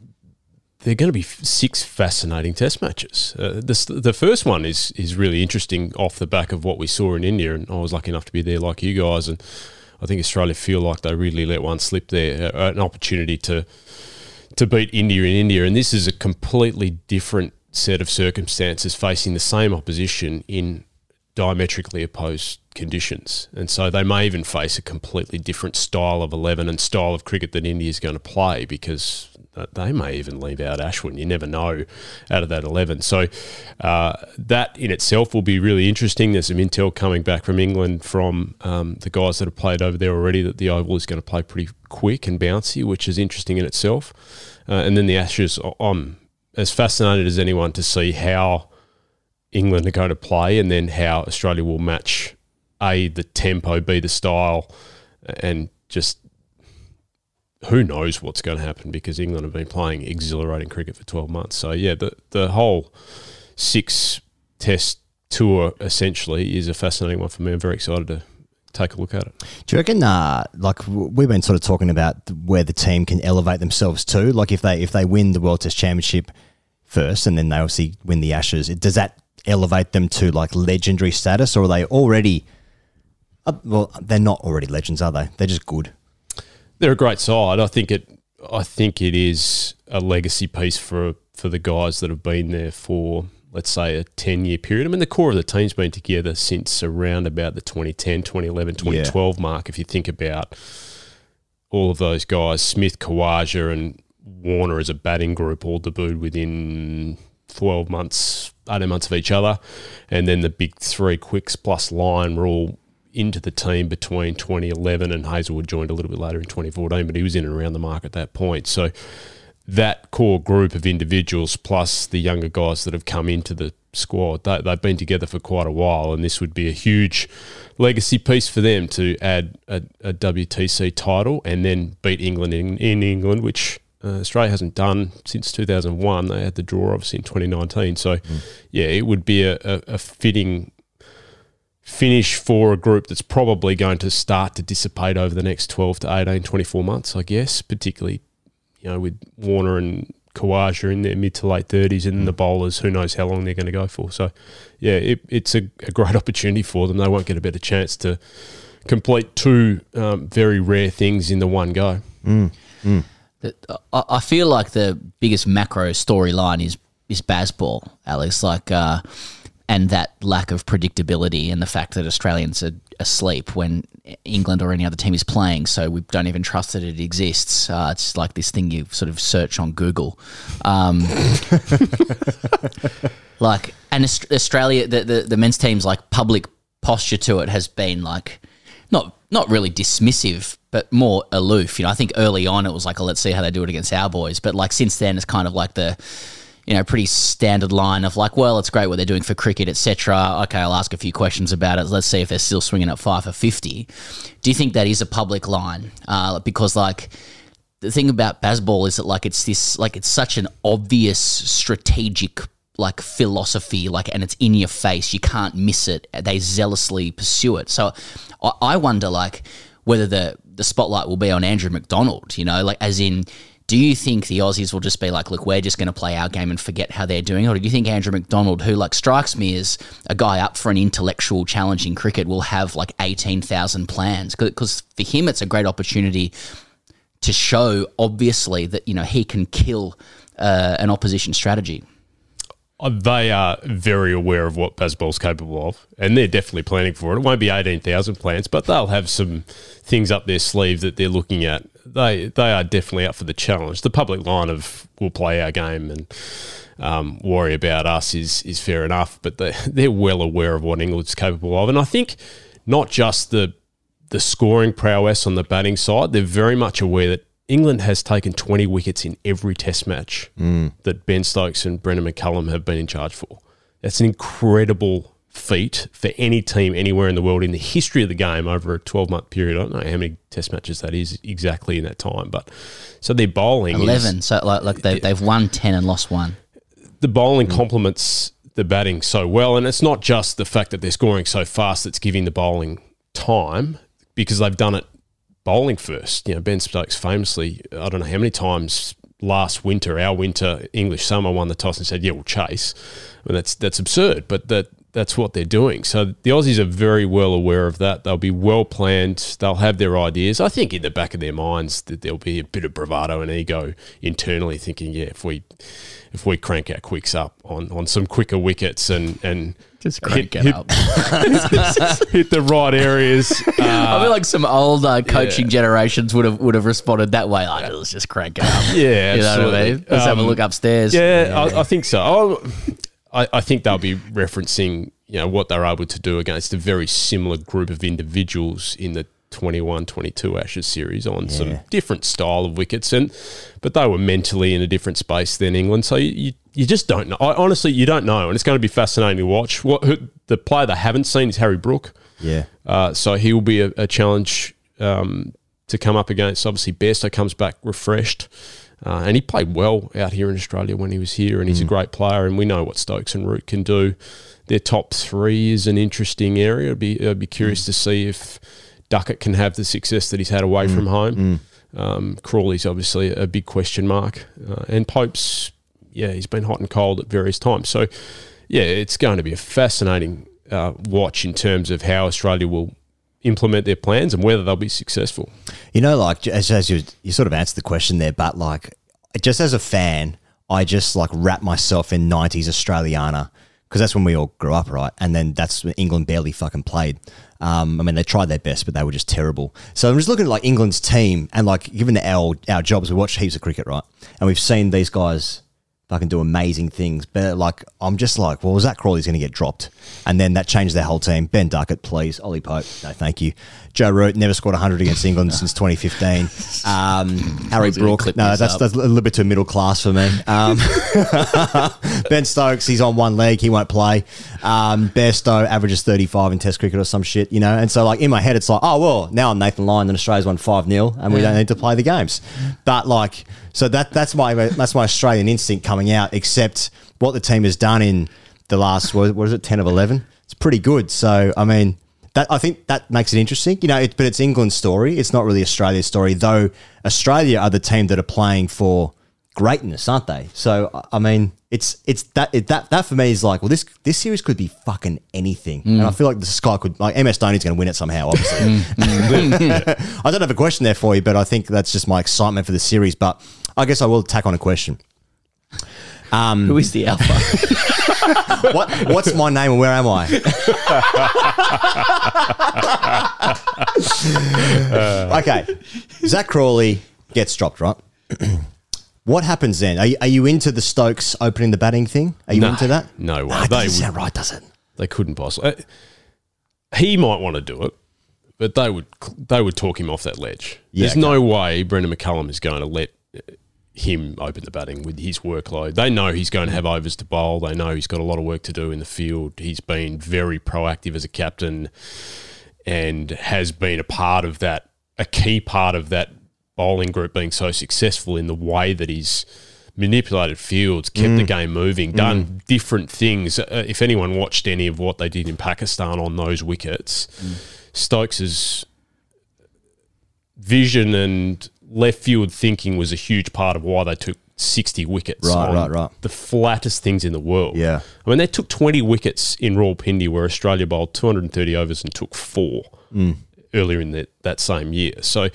They're going to be six fascinating Test matches. Uh, this, the first one is is really interesting off the back of what we saw in India, and I was lucky enough to be there like you guys. And I think Australia feel like they really let one slip there, uh, an opportunity to to beat India in India, and this is a completely different set of circumstances facing the same opposition in diametrically opposed conditions. And so they may even face a completely different style of 11 and style of cricket that India is going to play because they may even leave out Ashwin. You never know out of that 11. So uh, that in itself will be really interesting. There's some intel coming back from England from um, the guys that have played over there already that the Oval is going to play pretty quick and bouncy, which is interesting in itself. Uh, and then the Ashes, I'm as fascinated as anyone to see how England are going to play, and then how Australia will match a the tempo, b the style, and just who knows what's going to happen because England have been playing exhilarating cricket for twelve months. So yeah, the the whole six test tour essentially is a fascinating one for me. I'm very excited to take a look at it. Do you reckon, uh, like we've been sort of talking about where the team can elevate themselves to? Like if they if they win the World Test Championship first, and then they obviously win the Ashes, does that elevate them to like legendary status, or are they already? Uh, well, they're not already legends, are they? They're just good. They're a great side. I think it. I think it is a legacy piece for for the guys that have been there for let's say a 10 year period. I mean the core of the team's been together since around about the 2010, 2011, 2012 mark if you think about all of those guys, Smith, Khawaja and Warner as a batting group all debuted within 12 months, 18 months of each other. And then the big three quicks plus Lyon were all into the team between 2011 and Hazlewood joined a little bit later in 2014, but he was in and around the mark at that point. So that core group of individuals plus the younger guys that have come into the squad, they, they've been together for quite a while, and this would be a huge legacy piece for them to add a, a WTC title and then beat England in, in England, which uh, Australia hasn't done since 2001. They had the draw obviously in 2019. So, yeah, it would be a, a, a fitting finish for a group that's probably going to start to dissipate over the next 12 to 18, 24 months, I guess, particularly, you know, with Warner and Khawaja in their mid to late thirties, and the bowlers, who knows how long they're going to go for. So, yeah, it, it's a, a great [laughs] opportunity for them. They won't get a better chance to complete two um, very rare things in the one go. Mm. The- I feel like the biggest macro storyline is is Bazball, Alex. Like, uh, and that lack of predictability and the fact that Australians are asleep when England or any other team is playing, so we don't even trust that it exists. Uh, it's like this thing you sort of search on Google. Um, [laughs] like, and Australia, the, the the men's team's like public posture to it has been like not not really dismissive, but more aloof. You know, I think early on it was like, oh, let's see how they do it against our boys. But like since then, it's kind of like the you know pretty standard line of like, well, it's great what they're doing for cricket, etc. Okay, I'll ask a few questions about it. Let's see if they're still swinging at five for fifty. Do you think that is a public line? Uh, because like. The thing about Bazball is that like it's this like it's such an obvious strategic like philosophy like and it's in your face you can't miss it they zealously pursue it so I, I wonder like whether the the spotlight will be on Andrew McDonald you know? Like as in do you think the Aussies will just be like look we're just going to play our game and forget how they're doing or do you think Andrew McDonald who like strikes me as a guy up for an intellectual challenge in cricket will have like 18,000 plans? Because for him it's a great opportunity to show obviously that you know he can kill uh, an opposition strategy They are very aware of what Bazball's capable of, and they're definitely planning for it. It won't be eighteen thousand plants, but they'll have some things up their sleeve that they're looking at. They they are definitely up for the challenge. The public line of "we'll play our game" and um, worry about us is is fair enough, but they [laughs] they're well aware of what England's capable of, and I think not just the the scoring prowess on the batting side, they're very much aware that England has taken 20 wickets in every test match mm. that Ben Stokes and Brendon McCullum have been in charge for. That's an incredible feat for any team anywhere in the world in the history of the game over a 12 month period. I don't know how many test matches that is exactly in that time, but so their bowling is- 11 so like, like they, they've won 10 and lost one the bowling mm. complements the batting so well, and it's not just the fact that they're scoring so fast that's giving the bowling time because they've done it bowling first. You know, Ben Stokes famously, I don't know how many times last winter, our winter English summer, won the toss and said, "Yeah, we'll chase." And that's that's absurd, but that that's what they're doing. So the Aussies are very well aware of that. They'll be well planned. They'll have their ideas. I think in the back of their minds that there'll be a bit of bravado and ego internally, thinking, "Yeah, if we." If we crank our quicks up on, on some quicker wickets and, and Just crank it hit, up. [laughs] hit the right areas, uh, I feel like some older uh, coaching generations would have would have responded that way. Like, let's just crank it up. Yeah, you know what I absolutely. mean. Let's have a Um, look upstairs. Yeah, I, I think so. Oh, I, I think they'll be referencing you know what they're able to do against a very similar group of individuals in the 21 22 Ashes series on Yeah. of different style of wickets and but they were mentally in a different space than England so you, you, just don't know I, honestly you don't know and it's going to be fascinating to watch what who, the player they haven't seen is Harry Brook Yeah. uh, so he will be a, a challenge um, to come up against. Obviously, Bairstow comes back refreshed, uh, and he played well out here in Australia when he was here, and he's a great player. And we know what Stokes and Root can do. Their top three is an interesting area. I'd be, I'd be curious to see if Duckett can have the success that he's had away from home. Um, Crawley's obviously a big question mark, uh, and Pope's yeah he's been hot and cold at various times. So yeah, it's going to be a fascinating uh, watch in terms of how Australia will implement their plans and whether they'll be successful. You know, like as, as you you sort of answered the question there, but like just as a fan, I just like wrap myself in '90s Australiana because that's when we all grew up, right? And then that's when England barely fucking played. Um, I mean, they tried their best, but they were just terrible. So I'm just looking at like England's team and like given our our jobs, we watch heaps of cricket, right? And we've seen these guys fucking do amazing things. But like, I'm just like, well, Zak Crawley's going to get dropped, and then that changed their whole team. Ben Duckett, please. Ollie Pope, no, thank you. Joe Root never scored 100 against England [laughs] since 2015. Um, [laughs] Harry Brook, no, that's, that's a little bit too middle class for me. Um, [laughs] ben Stokes, he's on one leg, he won't play. Um, Bairstow averages 35 in Test cricket or some shit, you know. And so, like in my head, it's like, oh well, now I'm Nathan Lyon, and Australia's won five 0 and we don't need to play the games. But like, so that that's my that's my Australian instinct coming out. Except what the team has done in the last what, is it, ten of eleven? It's pretty good. So I mean. That, I think that makes it interesting, you know. It, but it's England's story. It's not really Australia's story, though. Australia are the team that are playing for greatness, aren't they? So I- mean, it's it's that it, that that for me is like, well, this this series could be fucking anything, and I feel like the Sky could like MS Dhoni's going to win it somehow. Obviously, [laughs] mm. [laughs] I don't have a question there for you, but I think that's just my excitement for the series. But I guess I will tack on a question. Um, Who is the alpha? [laughs] what what's my name and where am I? [laughs] okay, Zak Crawley gets dropped, right? [clears throat] what happens then? Are you, are you into the Stokes opening the batting thing? Are you No, into that? No way. Nah, it they doesn't would, sound right, does it? They couldn't possibly. Uh, he might want to do it, but they would they would talk him off that ledge. Yeah, There's okay. no way Brendon McCullum is going to let him open the batting with his workload. They know he's going to have overs to bowl. They know he's got a lot of work to do in the field. He's been very proactive as a captain and has been a part of that, a key part of that bowling group being so successful in the way that he's manipulated fields, kept the mm. game moving, done mm. different things. Uh, if anyone watched any of what they did in Pakistan on those wickets, mm. Stokes's vision and left field thinking was a huge part of why they took 60 wickets. Right, right, right. The flattest things in the world. Yeah. I mean, they took 20 wickets in Rawalpindi where Australia bowled 230 overs and took four Mm. earlier in the, that same year. So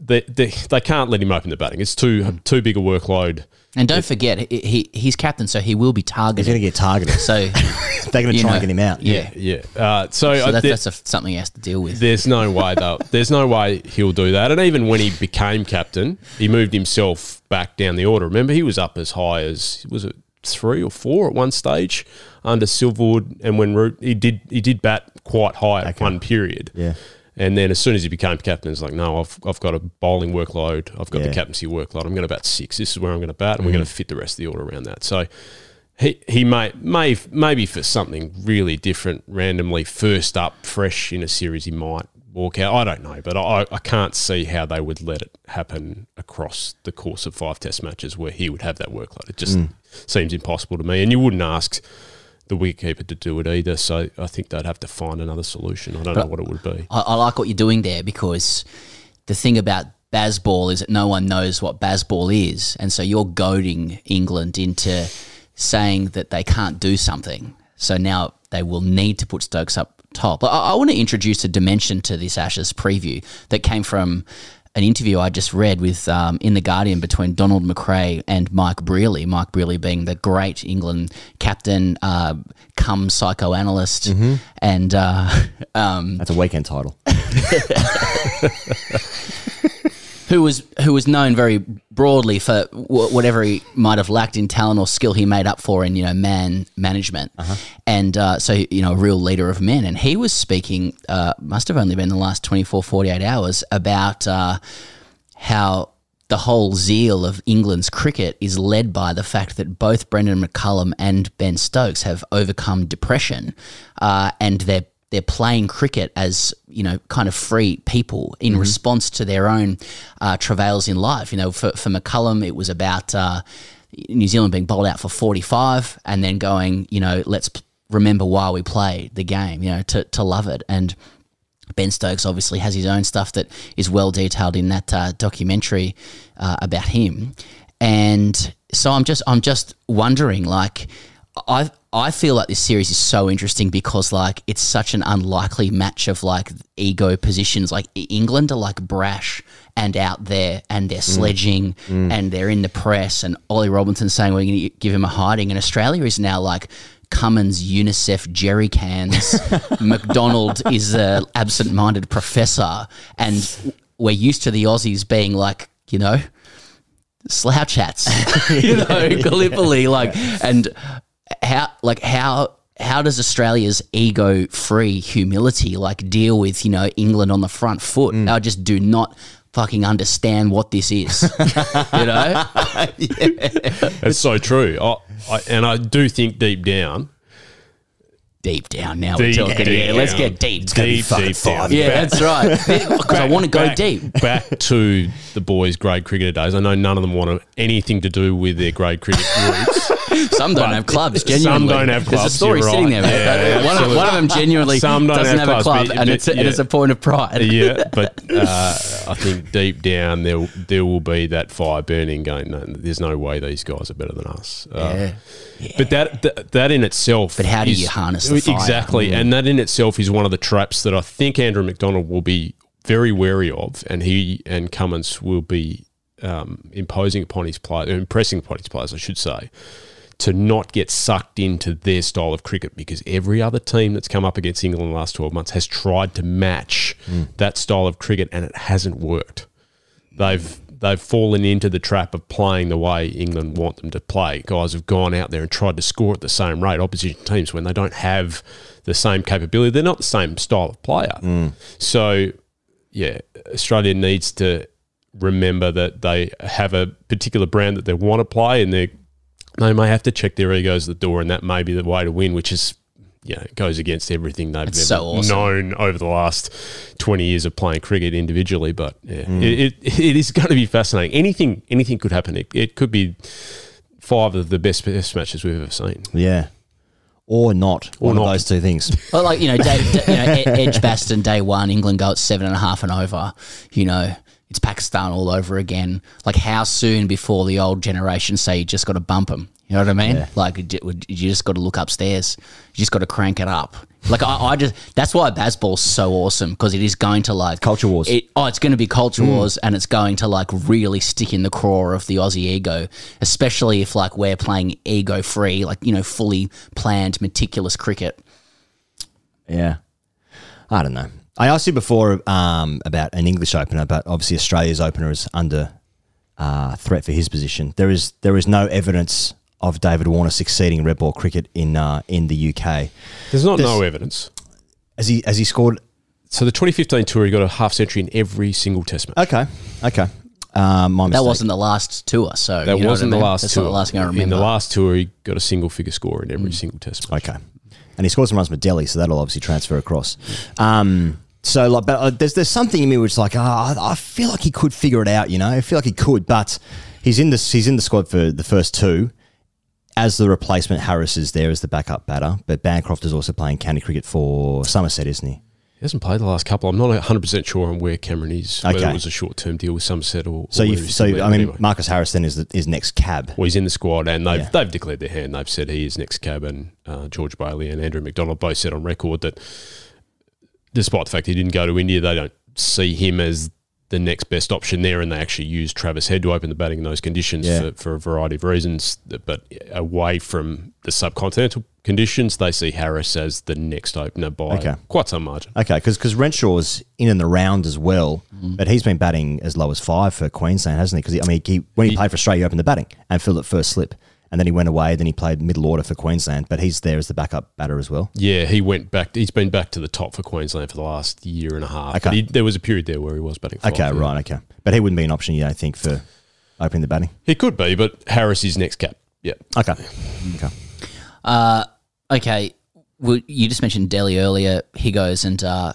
they, they, they can't let him open the batting. It's too too big a workload. And don't forget, he, he he's captain, so he will be targeted. He's going to get targeted. So [laughs] They're going to try know, and get him out. Yeah. Yeah. Uh, so So that, there- that's a, something he has to deal with. There's no way [laughs] though. There's no way he'll do that. And even when he became captain, he moved himself back down the order. Remember, he was up as high as was it three or four at one stage under Silverwood, and when Root he did he did bat quite high at one period. Yeah. And then as soon as he became captain, it's like, no, I've, I've got a bowling workload. I've got Yeah. the captaincy workload. I'm going to bat six. This is where I'm going to bat, and we're going to fit the rest of the order around that. So he he may may maybe for something really different, randomly first up, fresh in a series, he might walk out. I don't know, but I I can't see how they would let it happen across the course of five Test matches where he would have that workload. It just Mm. seems impossible to me, and you wouldn't ask. The wicketkeeper to do it either, so I think they'd have to find another solution. I don't But know what it would be. I, I like what you're doing there because the thing about Bazball is that no one knows what Bazball is, and so you're goading England into saying that they can't do something. So now they will need to put Stokes up top. I, I want to introduce a dimension to this Ashes preview that came from an interview I just read with um, in the Guardian between Donald McRae and Mike Brearley. Mike Brearley being the great England captain, uh, come psychoanalyst, and uh, [laughs] um, That's a weekend title. [laughs] who was who was known very broadly for w- whatever he might have lacked in talent or skill he made up for in you know man management. And uh, so you know a real leader of men. And he was speaking uh, must have only been the last 24 48 hours about uh, how the whole zeal of England's cricket is led by the fact that both Brendon McCullum and Ben Stokes have overcome depression, uh, and they're they're playing cricket as you know kind of free people in response to their own uh, travails in life. You know, for for McCullum, it was about uh, New Zealand being bowled out for forty five, and then going, you know, let's remember why we play the game. You know, to to love it and. Ben Stokes obviously has his own stuff that is well detailed in that uh, documentary uh, about him, and so I'm just I'm just wondering like I I feel like this series is so interesting because like it's such an unlikely match of like ego positions. Like England are like brash and out there and they're mm. sledging mm. and they're in the press and Ollie Robinson saying we're going to give him a hiding and Australia is now like Cummins UNICEF jerry cans. [laughs] McDonald is a absent-minded professor, and we're used to the Aussies being like, you know, slouch hats, [laughs] you know, [laughs] Gallipoli, like, and how, like, how. How does Australia's ego-free humility like deal with you know England on the front foot? Mm. I just do not fucking understand what this is. [laughs] you know, [laughs] It's so true. I, I, and I do think deep down, deep down now. Deep, we're talking. deep yeah, let's get deep. It's gonna be Deep, fucking deep down. five. Yeah, Back- that's right. [laughs] Because I want to go back, deep. Back to the boys' grade cricketer days. I know none of them want anything to do with their grade cricket [laughs] roots. Some don't But have clubs. Genuinely, Some don't have clubs. There's a story you're sitting right. there. Yeah, one, of, absolutely. one of them genuinely Some don't doesn't have, a clubs, club, but- and but, it's a, yeah. it is a point of pride. yeah, [laughs] but uh, I think deep down there there will be that fire burning. Going, no, there's no way these guys are better than us. Uh, But that, that that in itself, But how do is- you harness the fire? exactly? Mm. And that in itself is one of the traps that I think Andrew McDonald will be very wary of, and he and Cummins will be um, imposing upon his players, impressing upon his players, I should say, to not get sucked into their style of cricket because every other team that's come up against England in the last 12 months has tried to match that style of cricket and it hasn't worked. They've they've fallen into the trap of playing the way England want them to play. Guys have gone out there and tried to score at the same rate opposition teams when they don't have the same capability. They're not the same style of player. Mm. So yeah, Australia needs to remember that they have a particular brand that they want to play, and they they may have to check their egos at the door, and that may be the way to win, which is you know goes against everything they've It's ever so awesome. known over the last twenty years of playing cricket individually. But yeah, Mm. it, it it is [laughs] going to be fascinating. Anything anything could happen. It, it could be five of the best test matches we've ever seen. Yeah. Or not. Or One not. of those two things. [laughs] Well, like you know, day, day- [laughs] you know, Ed- Edgbaston day one, England go at seven and a half and over. You know, it's Pakistan all over again. Like how soon before the old generation say you just got to bump them? You know what I mean? Yeah. Like you just got to look upstairs. You just got to crank it up. Like I, I just that's why Bazball's so awesome because it is going to like Culture wars. It, oh, it's going to be culture Mm. wars, and it's going to like really stick in the craw of the Aussie ego, especially if like we're playing ego free, like you know, fully planned, meticulous cricket. Yeah. I don't know. I asked you before um, about an English opener, but obviously Australia's opener is under uh, threat for his position. There is there is no evidence of David Warner succeeding red ball cricket in uh, in the UK. There's not There's- no evidence. Has he has he scored? So the 2015 tour, he got a half century in every single test match. Okay, okay. Um, my That mistake. wasn't the last tour, so That you know wasn't what I the last That's tour. not the last thing I remember. In the last tour, he got a single figure score in every single test match. Okay, and he scored some runs with Delhi, so that'll obviously transfer across. Um, so like, but uh, there's there's something in me which is like, oh, I, I feel like he could figure it out. You know, I feel like he could, but he's in the he's in the squad for the first two. As the replacement, Harris is there as the backup batter, but Bancroft is also playing county cricket for Somerset, isn't he? He hasn't played the last couple. I'm not 100 percent sure on where Cameron is. Whether Okay. it was a short term deal with Somerset or. So or so. I mean, Anyway. Marcus Harris then is the, is next cab. Well, he's in the squad, and they've Yeah. they've declared their hand. They've said he is next cab, and uh, George Bailey and Andrew McDonald both said on record that, despite the fact he didn't go to India, they don't see him as the next best option there, and they actually used Travis Head to open the batting in those conditions Yeah. for, for a variety of reasons. But away from the subcontinental conditions, they see Harris as the next opener by Okay. quite some margin. Okay, because because Renshaw's in and around as well, mm-hmm. but he's been batting as low as five for Queensland, hasn't he? Because I mean, he, when he, played for Australia, he opened the batting and filled it first slip, and then he went away. Then he played middle order for Queensland, but he's there as the backup batter as well. Yeah, he went back. He's been back to the top for Queensland for the last year and a half. Okay. He, there was a period there where he was batting. Five, Okay, yeah. right, okay, but he wouldn't be an option, you don't think, for opening the batting? He could be, but Harris is next cap. Yeah. Okay, okay. Uh, okay, well, you just mentioned Delhi earlier. He goes and uh,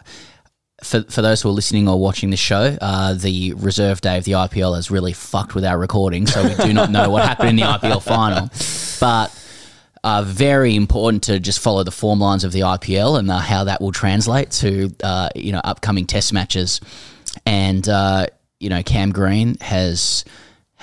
for for those who are listening or watching the show, uh, the reserve day of the IPL has really fucked with our recording, so we do not know what happened in the IPL final. But uh, very important to just follow the form lines of the IPL and uh, how that will translate to uh, you know upcoming Test matches. And uh, you know Cam Green has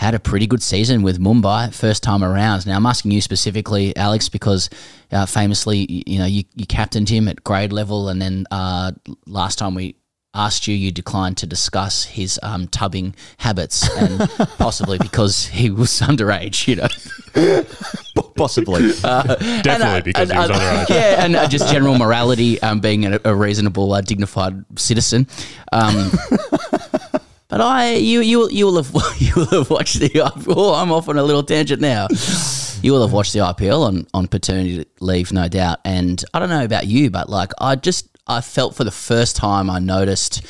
had a pretty good season with Mumbai first time around. Now I'm asking you specifically, Alex, because uh, famously y- you know you, you captained him at grade level, and then uh, last time we asked you, you declined to discuss his um, tubbing habits, and [laughs] possibly because he was [laughs] underage. You know. Possibly. [laughs] Uh, Definitely and, uh, because he was uh, underage. Yeah, and uh, just general morality, um, being a, a reasonable, uh, dignified citizen. Um, but I, you, you, will- you will have, [laughs] you will have watched the. [laughs] Oh, I'm off on a little tangent now. You will have watched the IPL on on paternity leave, no doubt. And I don't know about you, but like I just, I felt for the first time, I noticed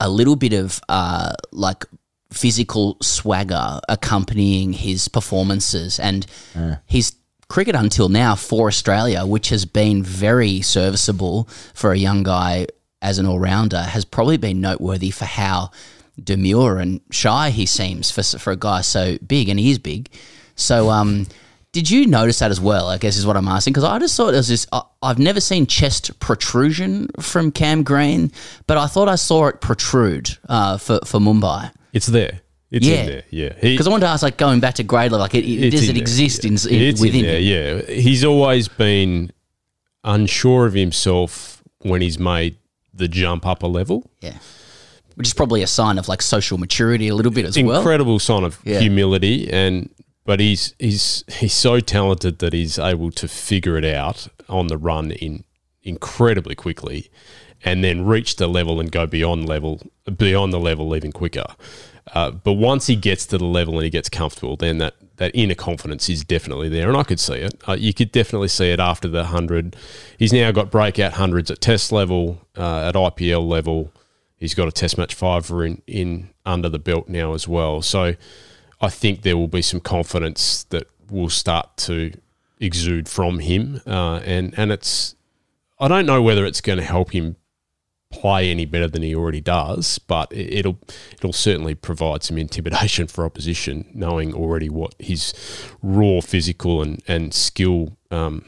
a little bit of uh, like physical swagger accompanying his performances, and his cricket until now for Australia, which has been very serviceable for a young guy as an all rounder, has probably been noteworthy for how demure and shy he seems for for a guy so big, and he is big. So, um, did you notice that as well? I guess is what I'm asking because I just thought there was this. I, I've never seen chest protrusion from Cam Green, but I thought I saw it protrude uh, for for Mumbai. It's there. It's Yeah. in there. Yeah. Because I wanted to ask, like going back to grade level, like it, it, does it there, exist yeah. in, in It's in within there, him? yeah. He's always been unsure of himself when he's made the jump up a level. Yeah. Which is probably a sign of like social maturity a little bit as well. Incredible sign of Yeah. humility and but he's he's he's so talented that he's able to figure it out on the run in incredibly quickly and then reach the level and go beyond level beyond the level even quicker. Uh, but once he gets to the level and he gets comfortable, then that, that inner confidence is definitely there, and I could see it. Uh, you could definitely see it after the hundred. He's now got breakout hundreds at Test level, uh, at IPL level. He's got a Test match fiver in, in under the belt now as well. So I think there will be some confidence that will start to exude from him, uh, and and it's I don't know whether it's going to help him play any better than he already does, but it- it'll it'll certainly provide some intimidation for opposition, knowing already what his raw physical and and skill. Um,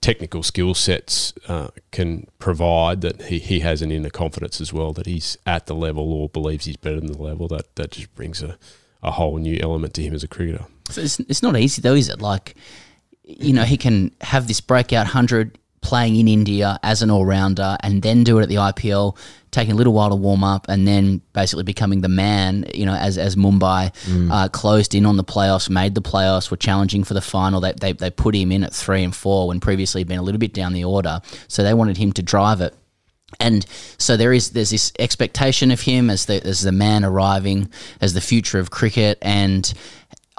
technical skill sets uh, can provide that he, he has an inner confidence as well that he's at the level or believes he's better than the level that that just brings a, a whole new element to him as a cricketer So it's, it's not easy though, is it? Like, you know, he can have this breakout 100 playing in India as an all rounder and then do it at the IPL, taking a little while to warm up and then basically becoming the man, you know, as, as Mumbai Mm. uh, closed in on the playoffs, made the playoffs, were challenging for the final. They, they, they put him in at three and four when previously he'd been a little bit down the order. So they wanted him to drive it. And so there is there's this expectation of him as the as the man arriving as the future of cricket, and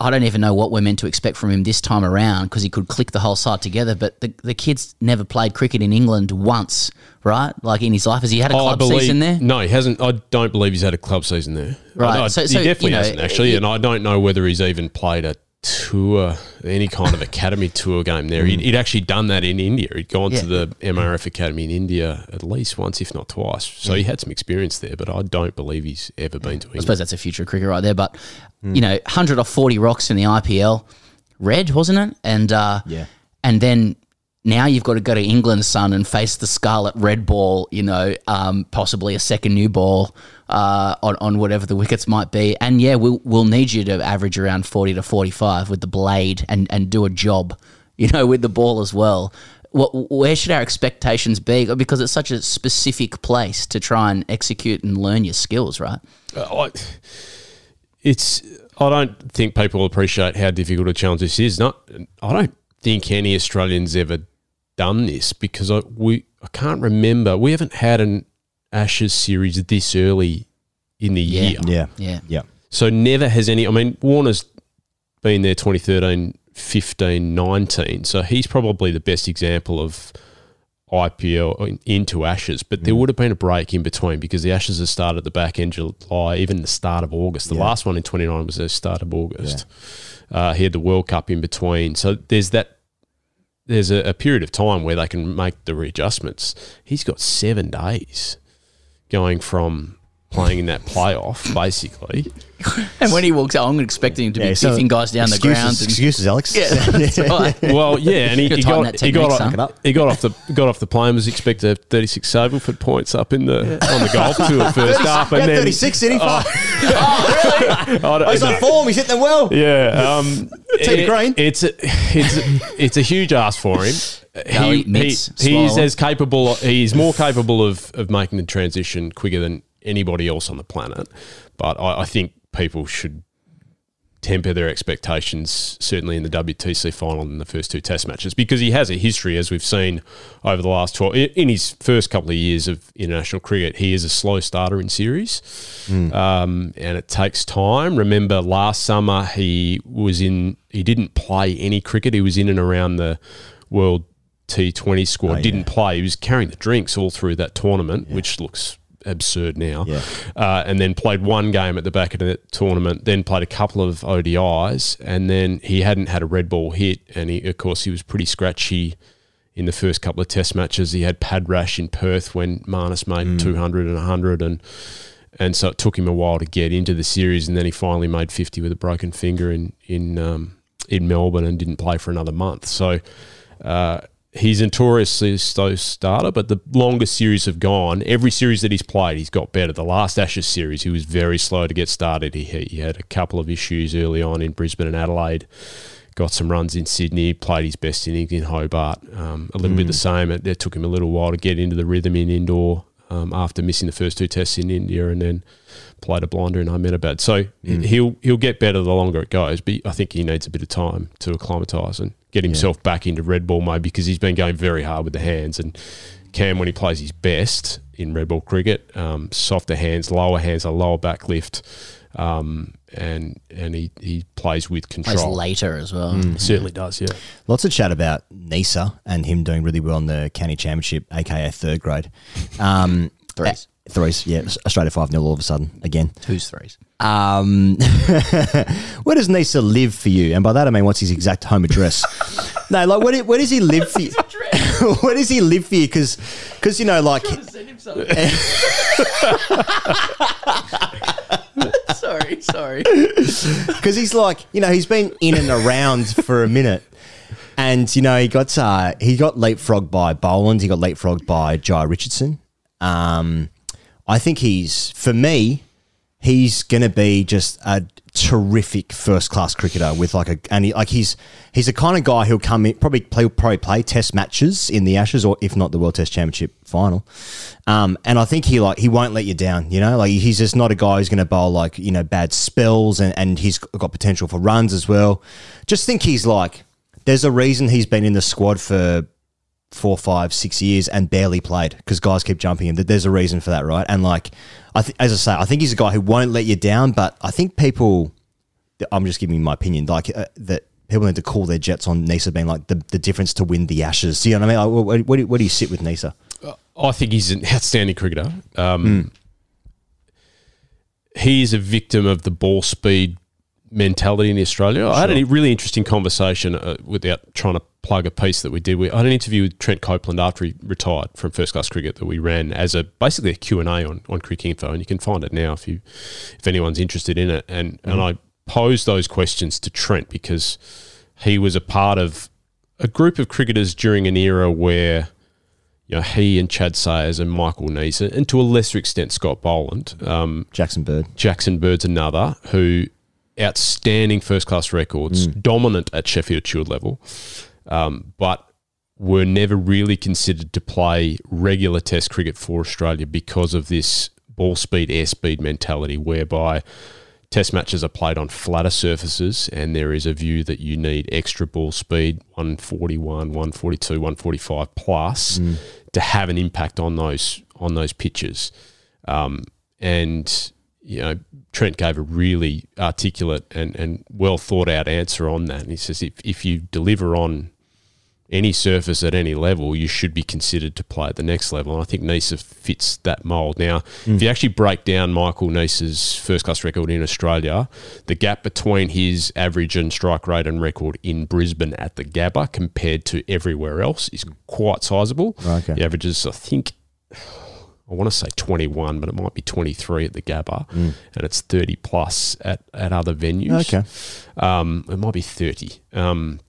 I don't even know what we're meant to expect from him this time around because he could click the whole side together. But the the kid's never played cricket in England once, right? Like in his life, has he had a Oh, club believe, season there? No, he hasn't. I don't believe he's had a club season there. Right, I- I- so- he so, definitely you know, hasn't actually, it- and I don't know whether he's even played a tour, any kind of academy tour game there. He'd, mm. he'd actually done that in India. He'd gone Yeah. to the MRF academy in India at least once, if not twice. So he mm. had some experience there, but I don't believe he's ever been to I suppose that's a future cricket right there. But mm. you know, hundred off forty rocks in the IPL, red wasn't it? And uh, Yeah. and then now you've got to go to England, son, and face the scarlet red ball. You know, um, possibly a second new ball uh, on on whatever the wickets might be. And yeah, we'll we'll need you to average around forty to forty five with the blade and and do a job. You know, with the ball as well. What, where should our expectations be? Because it's such a specific place to try and execute and learn your skills, right? Uh, I, it's. I don't think people appreciate how difficult a challenge this is. Not. I don't think any Australians ever done this because I we I can't remember. We haven't had an Ashes series this early in the Yeah. year. Yeah. Yeah. Yeah. So never has any. I mean, Warner's been there 2013, 15, 19. So he's probably the best example of IPL in- into Ashes. But there would have been a break in between because the Ashes have started at the back end of July, even the start of August. The Yeah. last one in 29 was the start of August. Uh, he had the World Cup in between. So there's that. There's a, a period of time where they can make the readjustments. He's got seven days going from playing in that playoff, basically. [laughs] And when he walks out, I'm expecting him to be Yeah, so biffing guys down the excuses- ground. And, excuses, Alex. [laughs] Yeah, that's [laughs] right. Well, yeah, and he, Gotta he tighten got that he got technique, off, he got off the got off the plane was expected to have 36 over for points up in the on the golf tour first up, and then 36, did he? Oh, I I don't- He's on form. He's hitting them well. yeah, um, Team it- Green. It's a, it's a, it's a huge ask for him. No, he, mitts, he, he's swallow. as capable. He's more capable of of making the transition quicker than anybody else on the planet. But I, I think people should temper their expectations, certainly in the WTC final and the first two Test matches, because he has a history, as we've seen over the last 12, in his first couple of years of international cricket, he is a slow starter in series, um, and it takes time. Remember, last summer he was in, he didn't play any cricket. He was in and around the World T20 squad, Oh, didn't play. He was carrying the drinks all through that tournament, which looks absurd now. Yeah. Uh, and then played one game at the back of the tournament, then played a couple of ODIs, and then he hadn't had a red ball hit. And he, of course, he was pretty scratchy in the first couple of test matches. He had pad rash in Perth when Marnus made 200 and 100. And, and so it took him a while to get into the series. And then he finally made 50 with a broken finger in, in, um, in Melbourne and didn't play for another month. So, uh, he's notoriously a slow starter, but the longest series have gone. Every series that he's played, he's got better. The last Ashes series, he was very slow to get started. He, he had a couple of issues early on in Brisbane and Adelaide. Got some runs in Sydney, played his best innings in Hobart. Um, a little bit the same. It, it took him a little while to get into the rhythm in Indore um, after missing the first two tests in India and then played a blinder in Ahmedabad. So he'll he'll get better the longer it goes, but I think he needs a bit of time to acclimatise and get himself back into red ball mode because he's been going very hard with the hands. And Cam, when he plays his best in red ball cricket, um, softer hands, lower hands, a lower back lift, um, and and he, he plays with Plays control. later as well. Mm. Certainly does, yeah. Lots of chat about Neser and him doing really well in the county championship, aka third grade. Um, Threes. Threes, yeah. Australia 5 0 all of a sudden again. Who's threes? Um, [laughs] where does Neser live for you? And by that I mean, what's his exact home address? [laughs] no, like where, do- where does he live for you? [laughs] where does he live for you? Because, you know, like. sorry, sorry. because he's like, you know, he's been in and around for a minute, and you know, he got uh, he got leapfrogged by Boland, he got leapfrogged by Jhye Richardson. Um, I think he's for me, he's going to be just a terrific first class cricketer with like a and he, like he's he's the kind of guy who'll come in probably play probably play test matches in the Ashes or if not the World Test Championship final. Um, and I think he like he won't let you down. You know, like he's just not a guy who's going to bowl like you know bad spells and and he's got potential for runs as well. Just think he's like there's a reason he's been in the squad for four, five, six years and barely played because guys keep jumping him. There's a reason for that, right? And like, I th- as I say, I think he's a guy who won't let you down. But I think people, I'm just giving my opinion, like uh, that people need to call their jets on Neser being like the, the difference to win the Ashes. Do you know what I mean? Like, where, where, do, where do you sit with Neser? I think he's an [laughs] outstanding cricketer. Um, He is a victim of the ball speed mentality in Australia. I had a really interesting conversation uh, without trying to plug a piece that we did. We, I had an interview with Trent Copeland after he retired from first class cricket that we ran as a basically a Q and A on on Cricinfo, and you can find it now if you if anyone's interested in it. And and I posed those questions to Trent because he was a part of a group of cricketers during an era where you know, he and Chad Sayers and Michael Neser, and to a lesser extent Scott Boland, um, Jackson Bird. Jackson Bird's another who outstanding first class records, dominant at Sheffield Shield level, um, but were never really considered to play regular Test cricket for Australia because of this ball speed, airspeed mentality, whereby Test matches are played on flatter surfaces, and there is a view that you need extra ball speed, 141, 142, 145 plus, to have an impact on those on those pitches. Um, and you know, Trent gave a really articulate and, and well thought out answer on that. And he says if, if you deliver on any surface at any level, you should be considered to play at the next level. And I think Neser fits that mould. Now, hmm. if you actually break down Michael Neser's first class record in Australia, the gap between his average and strike rate and record in Brisbane at the Gabba compared to everywhere else is quite sizable. Okay. The averages, I think, I want to say 21, but it might be 23 at the Gabba, and it's 30 plus at, at other venues. Okay. Um, it might be 30. Um,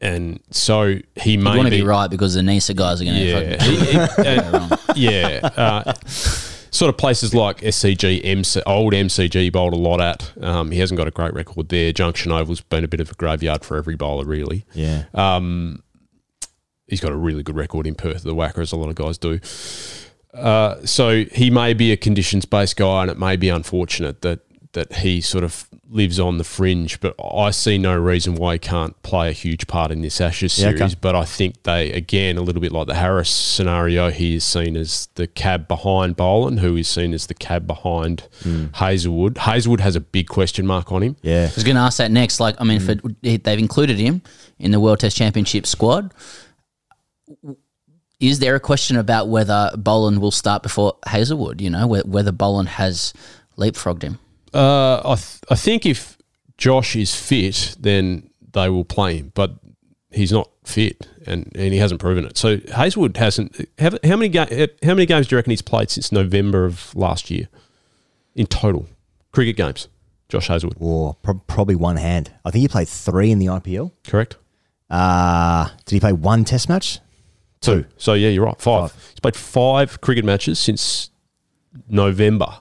and so he You may want to be, be right because the Neser guys are going to Yeah. fucking He- he- [laughs] get it wrong. yeah. Uh, sort of places like SCG, MC, old MCG bowled a lot at. Um, he hasn't got a great record there. Junction Oval's been a bit of a graveyard for every bowler, really. Yeah. Um, he's got a really good record in Perth, the WACA, as a lot of guys do. Uh, so he may be a conditions based guy, and it may be unfortunate that that he sort of lives on the fringe. But I see no reason why he can't play a huge part in this Ashes Yeah, series. okay. But I think they, again, a little bit like the Harris scenario, he is seen as the cab behind Boland, who is seen as the cab behind Hazlewood. Hazlewood has a big question mark on him. Yeah. I was going to ask that next. Like, I mean, for, they've included him in the World Test Championship squad. Is there a question about whether Boland will start before Hazlewood? You know, whether Boland has leapfrogged him. Uh, I th- I think if Josh is fit, then they will play him, but he's not fit, and, and he hasn't proven it. So Hazlewood hasn't. Have, how many ga- how many games do you reckon he's played since November of last year in total cricket games? Josh Hazlewood, Or pro- probably one hand. I think he played three in the IPL. correct? Uh, did he play one test match? Two. So yeah, you're right. Five. He's played five cricket matches since November.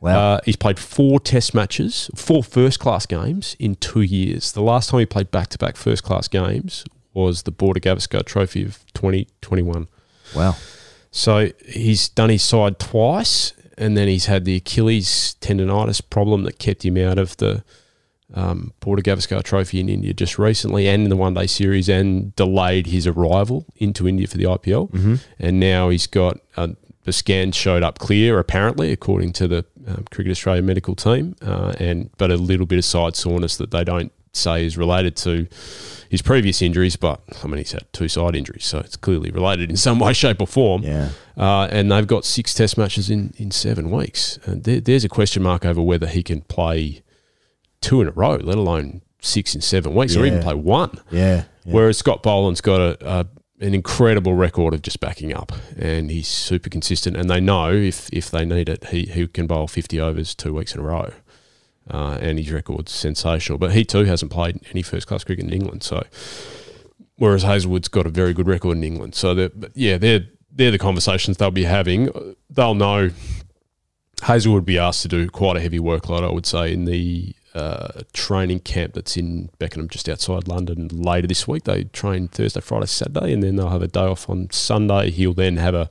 Wow. Uh, he's played four test matches, four first class games in two years. The last time he played back to back first class games was the Border Gavaskar Trophy of 2021. wow. So he's done his side twice, and then he's had the Achilles tendonitis problem that kept him out of the um, Border Gavaskar Trophy in India just recently, and in the One Day Series, and delayed his arrival into India for the IPL. Mhm. And now he's got uh, the scan showed up clear, apparently, according to the um, Cricket Australia medical team, uh, and but a little bit of side soreness that they don't say is related to his previous injuries, but I mean he's had two side injuries, so it's clearly related in some way, shape, or form. Yeah. Uh, and they've got six Test matches in in seven weeks. And there, there's a question mark over whether he can play two in a row, let alone six in seven weeks, or even play one. Yeah. yeah. Whereas Scott Boland's got a, a an incredible record of just backing up, and he's super consistent. And they know if if they need it, he he can bowl fifty overs two weeks in a row, uh, and his record's sensational. But he too hasn't played any first class cricket in England, so. Whereas Hazlewood's got a very good record in England, so they're, yeah, they're they're the conversations they'll be having. They'll know Hazlewood would be asked to do quite a heavy workload, I would say, in the uh, training camp that's in Beckenham, just outside London. Later this week, they train Thursday, Friday, Saturday, and then they'll have a day off on Sunday. He'll then have a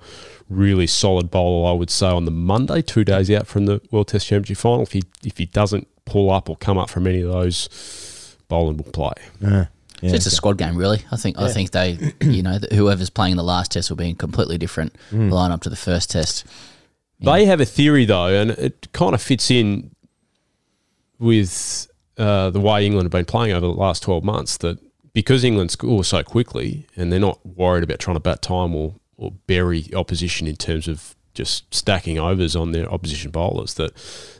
really solid bowl, I would say, on the Monday, two days out from the World Test Championship final. If he if he doesn't pull up or come up from any of those, Boland will play. Yeah. So it's a squad game, really. I think. I think they, [clears throat] you know, that whoever's playing the last test will be in completely different Mm. lineup to the first test. They have a theory though, and it kind of fits in with uh, the way England have been playing over the last twelve months. That because England score so quickly, and they're not worried about trying to bat time or or bury opposition in terms of just stacking overs on their opposition bowlers, that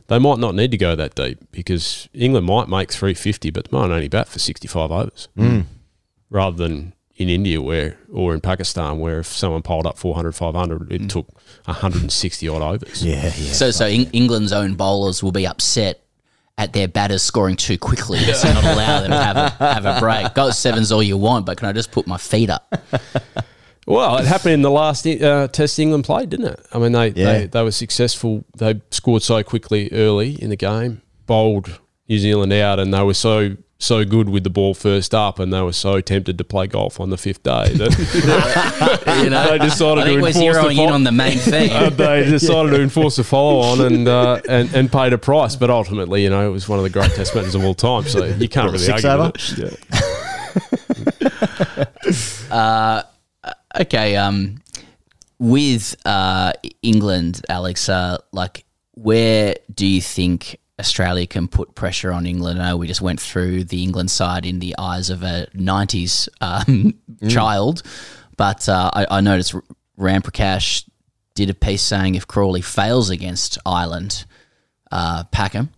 they might not need to go that deep because England might make three fifty, but they might only bat for sixty five overs, Mm. rather than in India where or in Pakistan where if someone piled up 400, 500, it took 160 odd overs. Yeah, yeah. So, so Eng- England's own bowlers will be upset at their batters scoring too quickly, so not allow them to have a, have a break. Go sevens all you want, but can I just put my feet up? [laughs] Well, it happened in the last uh, test England played, didn't it? I mean, they, Yeah. they they were successful. They scored so quickly early in the game, bowled New Zealand out, and they were so so good with the ball first up, and they were so tempted to play golf on the fifth day that [laughs] You know, they decided I think to we're enforce the zeroing in on the main [laughs] thing. Uh, they decided to enforce a follow on and, uh, and and paid a price, but ultimately, you know, it was one of the great test matches of all time. So you can't really Six argue over? with it. Yeah. [laughs] Uh, okay. Um, with uh, England, Alex, uh, like, where do you think Australia can put pressure on England? I know we just went through the England side in the eyes of a '90s um, child, but uh, I, I noticed R- Ram Prakash did a piece saying if Crawley fails against Ireland, uh, pack him.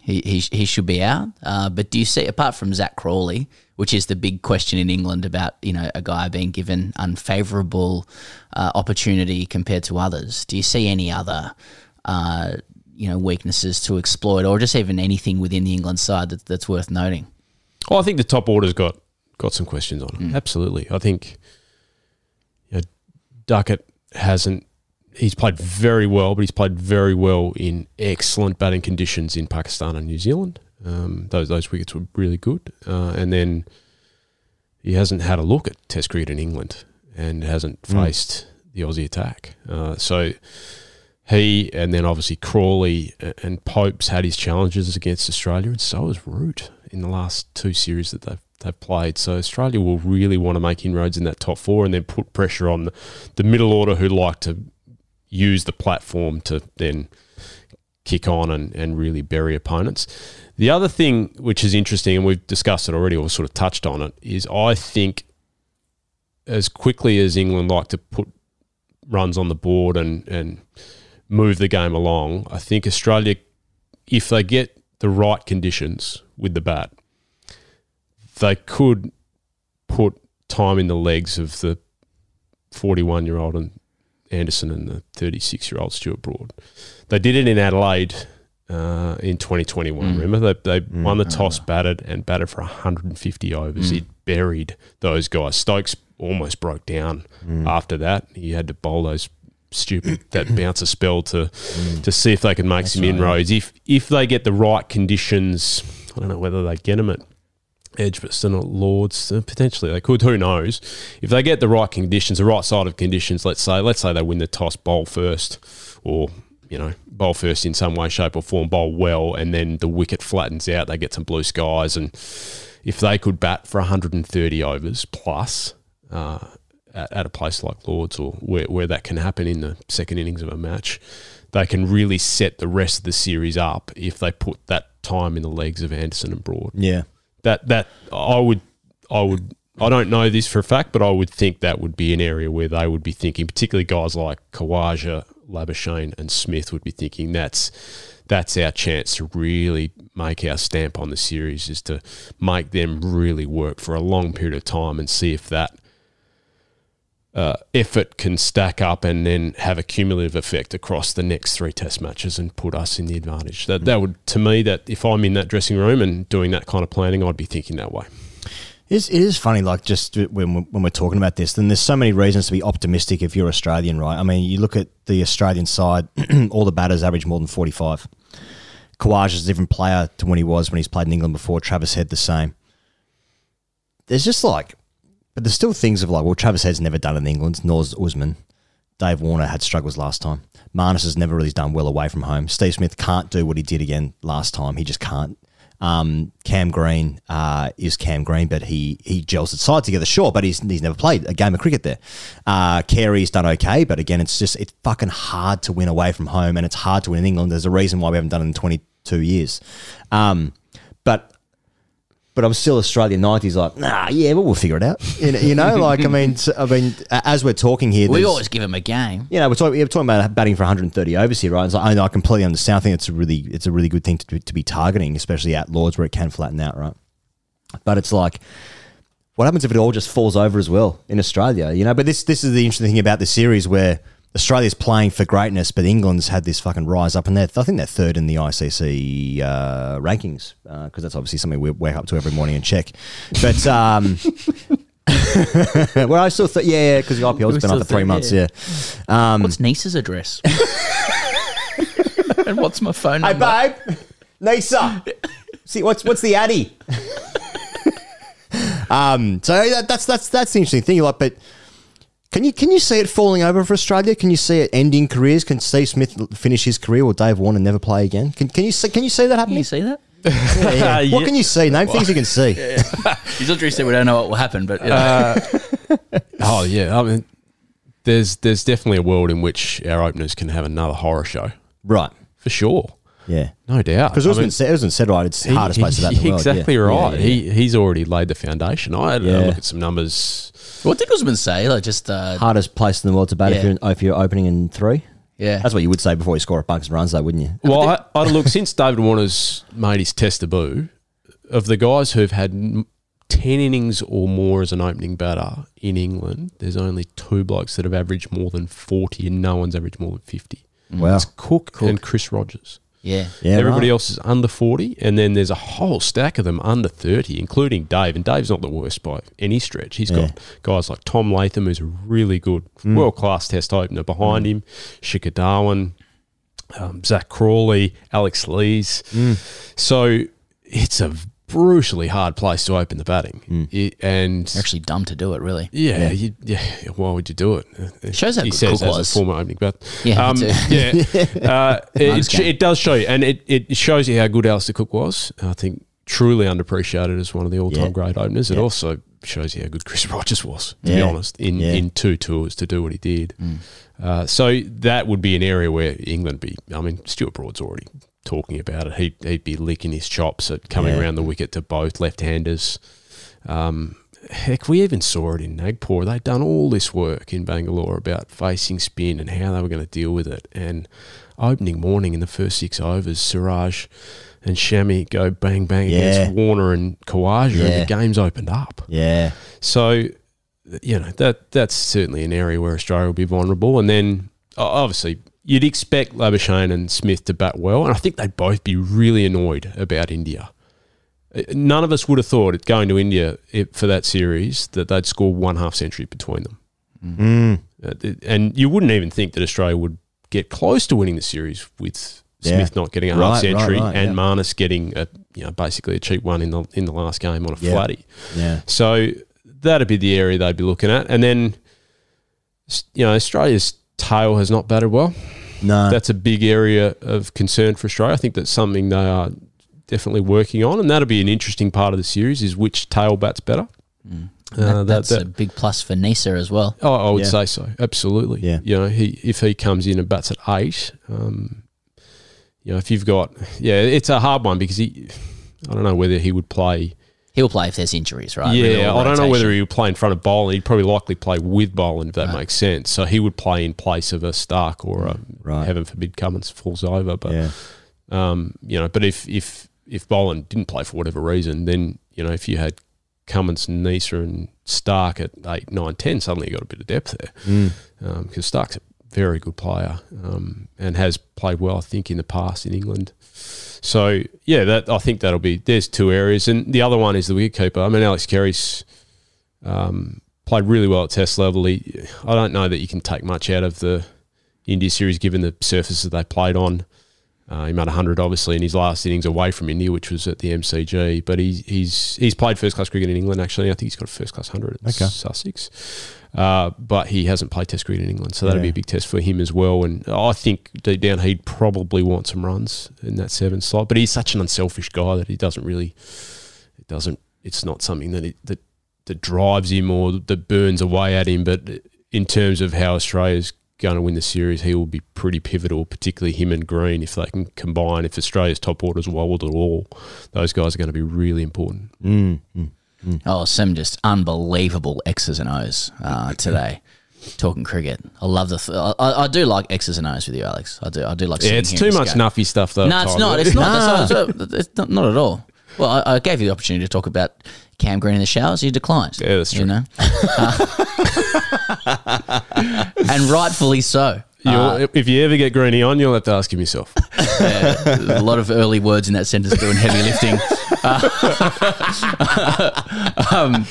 He, he, he should be out. Uh, but do you see, apart from Zak Crawley, which is the big question in England about you know a guy being given unfavourable uh, opportunity compared to others, do you see any other uh, you know weaknesses to exploit, or just even anything within the England side that, that's worth noting? Well, I think the top order's got got some questions on it. Absolutely, I think you know, Duckett hasn't. He's played very well, but he's played very well in excellent batting conditions in Pakistan and New Zealand. Um, those those wickets were really good, uh, and then he hasn't had a look at Test cricket in England and hasn't Mm. faced the Aussie attack. Uh, so he and then obviously Crawley uh, and Pope's had his challenges against Australia, and so has Root in the last two series that they've they've played. So Australia will really want to make inroads in that top four, and then put pressure on the, the middle order who like to use the platform to then kick on and, and really bury opponents. The other thing which is interesting, and we've discussed it already or sort of touched on it, is I think as quickly as England like to put runs on the board and and move the game along, I think Australia, if they get the right conditions with the bat, they could put time in the legs of the 41 year old and Anderson and the 36 year old Stuart Broad. They did it in Adelaide uh, in 2021. Mm. Remember they they won the toss, batted and batted for 150 overs. Mm. He buried those guys. Stokes almost broke down Mm. after that. He had to bowl those stupid [coughs] that bouncer spell to to see if they could make some inroads. If if they get the right conditions, I don't know whether they get them at Edgbaston or Lords. uh, Potentially they could. Who knows? If they get the right conditions, the right side of conditions, let's say, let's say they win the toss, bowl first, or you know, bowl first in some way, shape, or form, bowl well, and then the wicket flattens out. They get some blue skies, and if they could bat for 130 overs plus. Uh, at, at a place like Lords or where, where that can happen in the second innings of a match, they can really set the rest of the series up if they put that time in the legs of Anderson and Broad Yeah. that that I would I would I don't know this for a fact, but I would think that would be an area where they would be thinking, particularly guys like Khawaja, Labuschagne, and Smith would be thinking that's that's our chance to really make our stamp on the series, is to make them really work for a long period of time and see if that uh, effort can stack up and then have a cumulative effect across the next three test matches and put us in the advantage. That that would to me that if I'm in that dressing room and doing that kind of planning, I'd be thinking that way. It is, it is funny, like just when we're, when we're talking about this, then there's so many reasons to be optimistic if you're Australian, right? I mean, you look at the Australian side, [clears throat] all the batters average more than 45. Kawaj is a different player to when he was when he's played in England before. Travis Head the same. There's just like, but there's still things of like, well, Travis Head's never done in England, nor's Usman. Dave Warner had struggles last time. Marnus has never really done well away from home. Steve Smith can't do what he did again last time. He just can't. Um, Cam Green uh, is Cam Green, but he he gels the side together, sure, but he's he's never played a game of cricket there. Uh, Carey's done okay, but again, it's just it's fucking hard to win away from home, and it's hard to win in England. There's a reason why we haven't done it in 22 years. Um, but but I'm still Australian nineties. Like, nah, yeah, but we'll figure it out. You know, you know [laughs] like I mean, I mean, as we're talking here, We always give him a game. you know, we're talking, we're talking about batting for 130 overs here, right? It's like, I, I completely understand. I think it's a really, it's a really good thing to, to be targeting, especially at Lords where it can flatten out, right? But it's like, what happens if it all just falls over as well in Australia? You know, but this, this is the interesting thing about this series where Australia's playing for greatness, but England's had this fucking rise up, and they're, I think they're third in the ICC uh, rankings because that's obviously something we wake up to every morning and check. But um, [laughs] well, I still thought, yeah, because the IPL's been up for three months, yeah. yeah. Um, What's Neser's address? [laughs] and what's my phone Hey, number? babe. Neser. See, what's what's the addy? [laughs] um, so that, that's that's that's the interesting thing. Like, but can you can you see it falling over for Australia? Can you see it ending careers? Can Steve Smith finish his career, or Dave Warner never play again? Can can you see, can you see that Can happening? you see that? Yeah, [laughs] yeah. Yeah. What can you see? Name things you can see. [laughs] He's literally said we don't know what will happen, but you uh, know. Oh yeah, I mean, there's there's definitely a world in which our openers can have another horror show Right. for sure, Yeah. no doubt. Because I Usman mean, said, Usman said right, it's the he- hardest place to bat in the he- world. Exactly Yeah. right. Yeah, yeah, He he's already laid the foundation. I had Yeah. a look at some numbers. what did Usman say? Like just uh, hardest place in the world to bat if, you're, if you're opening in three. yeah. That's what you would say before you score a bunch of runs, though, wouldn't you? Well, I, I had look [laughs] since David Warner's made his test debut. Of the guys who've had m- ten innings or more as an opening batter in England, there's only two blokes that have averaged more than forty, and no one's averaged more than fifty. Wow. It's Cook, and Chris Rogers. Yeah. Yeah, Everybody right. else is under 40, and then there's a whole stack of them under 30, including Dave. And Dave's not the worst by any stretch. He's got guys like Tom Latham, who's a really good, Mm. world class test opener behind him, Shikhar Dhawan, um, Zak Crawley, Alex Lees. Mm. So it's a brutally hard place to open the batting. Mm. It- and They're actually dumb to do it, really. yeah, you, yeah. Why would you do it? It Shows how he good says Cook as was. a former opening bat. Yeah, um, yeah. [laughs] Uh, it, it, it does show you, and it, it shows you how good Alastair Cook was. I think truly underappreciated as one of the all-time Yeah. great openers. It Yeah. also shows you how good Chris [laughs] Rogers was, to be honest, in, Yeah. in two tours to do what he did. Mm. Uh, so that would be an area where England be. I mean, Stuart Broad's already talking about it. He'd, he'd be licking his chops at coming Yeah. around the wicket to both left-handers. Um, heck, we even saw it in Nagpur. They'd done all this work in Bangalore about facing spin and how they were going to deal with it. And opening morning in the first six overs, Siraj and Shami go bang bang Yeah. against Warner and Khawaja, Yeah. and the game's opened up. Yeah. So, you know that that's certainly an area where Australia will be vulnerable. And then obviously you'd expect Labuschagne and Smith to bat well, and I think they'd both be really annoyed about India. Uh, None of us would have thought it going to India for that series that they'd score one half century between them. Mm. Uh, and you wouldn't even think that Australia would get close to winning the series with Yeah. Smith not getting a Right, half century right, and yeah. Marnus getting a you know basically a cheap one in the in the last game on a Yeah. flatty. Yeah. So that'd be the area they'd be looking at, and then you know Australia's tail has not batted well. No. That's a big area of concern for Australia. I think that's something they are definitely working on, and that'll be an interesting part of the series: is which tail bats better. That- Uh, that- that's that- a big plus for Neser as well. Oh, I would Yeah. say so. Absolutely. Yeah. You know, he if he comes in and bats at eight, um, you know, if you've got, yeah, it's a hard one because he, I don't know whether he would play. He'll play if there's injuries, right? Yeah, Real I don't know whether he would play in front of Boland. He'd probably likely play with Boland if that Right. makes sense. So he would play in place of a Stark or a Right. heaven forbid Cummins falls over. But Yeah. um, you know, but if if if Boland didn't play for whatever reason, then you know if you had Cummins and Neser and Stark at eight, nine, ten, suddenly you got a bit of depth there Mm. because Stark's a very good player um, and has played well, I think, in the past in England. So yeah, that I think that'll be. There's two areas, and the other one is the wicketkeeper. I mean, Alex Carey's um, played really well at Test level. He, I don't know that you can take much out of the India series given the surfaces they played on. Uh, he made 100 obviously in his last innings away from India, which was at the MCG. But he, he's he's played first class cricket in England. Actually, I think he's got a first class 100 at Okay. Sussex. Uh, but he hasn't played Test cricket in England, so that'll be a big test for him as well. And I think deep down he'd probably want some runs in that seven slot. But he's such an unselfish guy that he doesn't really, it doesn't. It's not something that it, that that drives him or that burns away at him. But in terms of how Australia's going to win the series, he will be pretty pivotal, particularly him and Green. If they can combine, if Australia's top orders wobbled at all, those guys are going to be really important. Mm. Mm. Oh, some just unbelievable X's and O's uh, [laughs] today. Talking cricket, I love the. Th- I, I do like X's and O's with you, Alex. I do. I do like. Yeah, it's too much nuffy stuff though. No, it's not. It's not. [laughs] That's not, it's not, it's not, not at all. Well, I, I gave you the opportunity to talk about Cam Green in the showers. You declined. Yeah, that's true. You know, [laughs] Uh, and rightfully so. You'll, Uh, if you ever get Greeny on, you'll have to ask him yourself. [laughs] yeah, a lot of early words in that sentence doing heavy lifting. Uh, [laughs] um,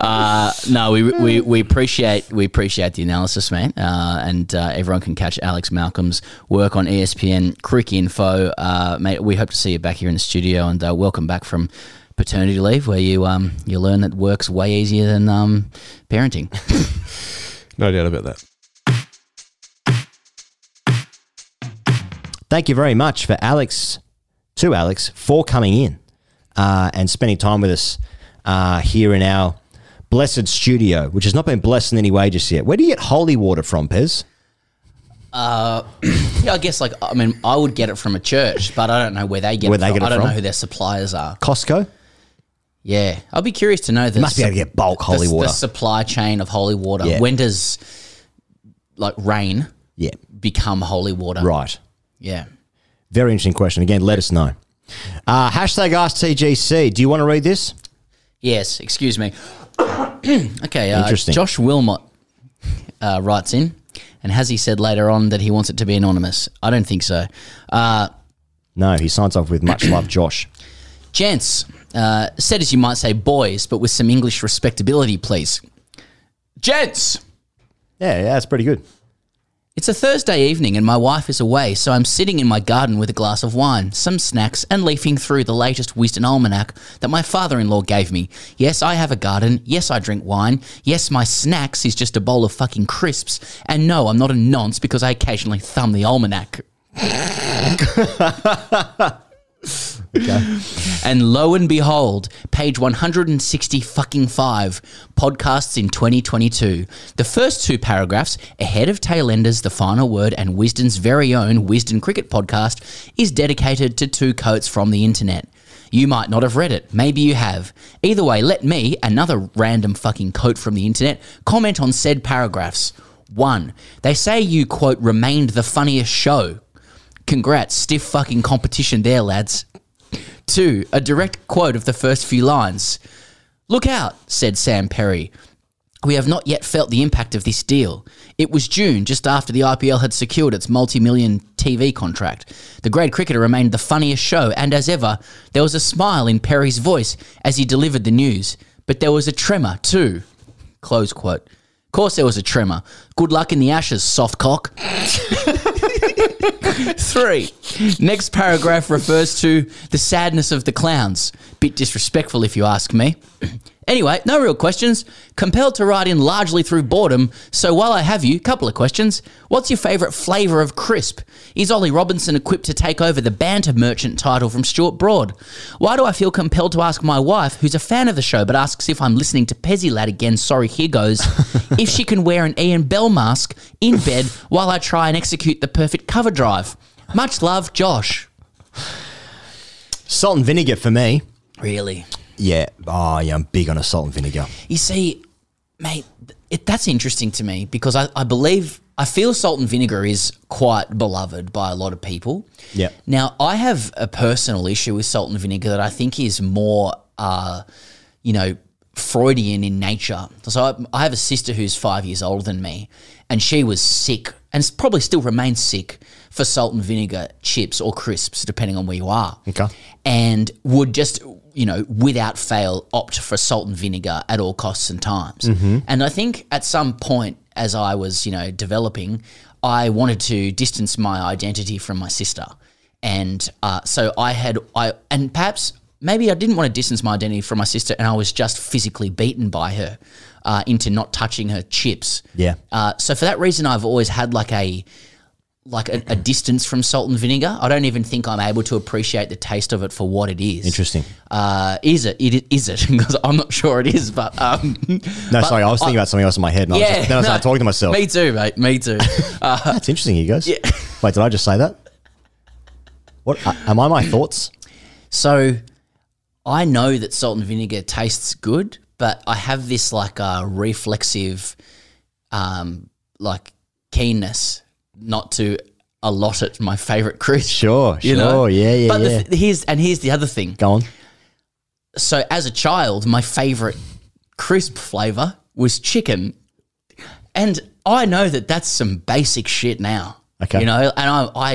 uh, no, we, we, we appreciate we appreciate the analysis, man, uh, and uh, everyone can catch Alex Malcolm's work on ESPN Cricinfo, uh, mate. We hope to see you back here in the studio, and uh, welcome back from paternity leave, where you um you learn that work's way easier than um parenting. [laughs] No doubt about that. Thank you very much for Alex, to Alex, for coming in uh, and spending time with us uh, here in our blessed studio, which has not been blessed in any way just yet. Where do you get holy water from, Pez? Uh, [clears throat] yeah, I guess like I mean, I would get it from a church, but I don't know where they get Where it they from. get it I don't from? know who their suppliers are. Costco? Yeah, I'll be curious to know the must be able to get bulk the- holy water. The supply chain of holy water. Yeah. When does like rain Yeah. become holy water? Right. Yeah. Very interesting question. Again, let us know. Uh, hashtag AskTGC. Do you want to read this? Yes. Excuse me. [coughs] okay. Uh, Interesting. Josh Wilmot uh, writes in, and has he said later on that he wants it to be anonymous? I don't think so. Uh, No, he signs off with much [coughs] love, Josh. Gents, uh, said as you might say, boys, but with some English respectability, please. Gents! Yeah, yeah, that's pretty good. It's a Thursday evening and my wife is away, so I'm sitting in my garden with a glass of wine, some snacks, and leafing through the latest Wisden Almanac that my father in law gave me. Yes, I have a garden. Yes, I drink wine. Yes, my snacks is just a bowl of fucking crisps. And no, I'm not a nonce because I occasionally thumb the almanac. [laughs] And lo and behold, page 160 fucking 5, podcasts in 2022. The first two paragraphs, ahead of Tailenders, The Final Word, and Wisden's very own Wisdom Cricket podcast, is dedicated to two coats from the internet. You might not have read it. Maybe you have. Either way, let me, another random fucking quote from the internet, comment on said paragraphs. One, they say you, quote, remained the funniest show. Congrats, stiff fucking competition there, lads. Two, a direct quote of the first few lines. Look out, said Sam Perry. We have not yet felt the impact of this deal. It was June, just after the IPL had secured its multi million TV contract. The Grade Cricketer remained the funniest show, and as ever, there was a smile in Perry's voice as he delivered the news. But there was a tremor, too. Close quote. Of course, there was a tremor. Good luck in the ashes, soft cock. [laughs] [laughs] Three. Next paragraph refers to the sadness of the clowns. Bit disrespectful, if you ask me. Anyway, no real questions. Compelled to write in largely through boredom. So while I have you, couple of questions. What's your favourite flavour of crisp? Is Ollie Robinson equipped to take over the banter merchant title from Stuart Broad? Why do I feel compelled to ask my wife, who's a fan of the show but asks if I'm listening to Pezzy Lad again, sorry, here goes, [laughs] if she can wear an Ian Bell mask in bed while I try and execute the perfect cover drive? Much love, Josh. Salt and vinegar for me. Really? Yeah. Oh, yeah. I'm big on a salt and vinegar. You see, mate, it, that's interesting to me because I, I believe, I feel salt and vinegar is quite beloved by a lot of people. Yeah. Now, I have a personal issue with salt and vinegar that I think is more, uh, you know, Freudian in nature. So I, I have a sister who's five years older than me, and she was sick, and probably still remains sick for salt and vinegar chips or crisps, depending on where you are. Okay. And would just, you know, without fail, opt for salt and vinegar at all costs and times. Mhm. And I think at some point, as I was, you know, developing, I wanted to distance my identity from my sister, and uh, so I had I and perhaps maybe I didn't want to distance my identity from my sister, and I was just physically beaten by her uh, into not touching her chips. Yeah. Uh, so for that reason, I've always had like a like a, a distance from salt and vinegar. I don't even think I'm able to appreciate the taste of it for what it is. Interesting. Uh, is it? It is it? [laughs] Because I'm not sure it is. But um, [laughs] No, sorry. I was thinking about something else in my head. And I was just, then I started talking to myself. Me too, mate. Me too. [laughs] Uh, That's interesting, you guys. Yeah. Wait, did I just say that? What? Uh, am I my thoughts? So I know that salt and vinegar tastes good, but I have this like uh, reflexive, um, like keenness not to allot it my favorite crisp. Sure, you know? sure. Yeah, yeah, But the yeah. th- here's and here's the other thing. Go on. So as a child, my favorite crisp flavor was chicken, and I know that that's some basic shit now. Okay. you know, and I, I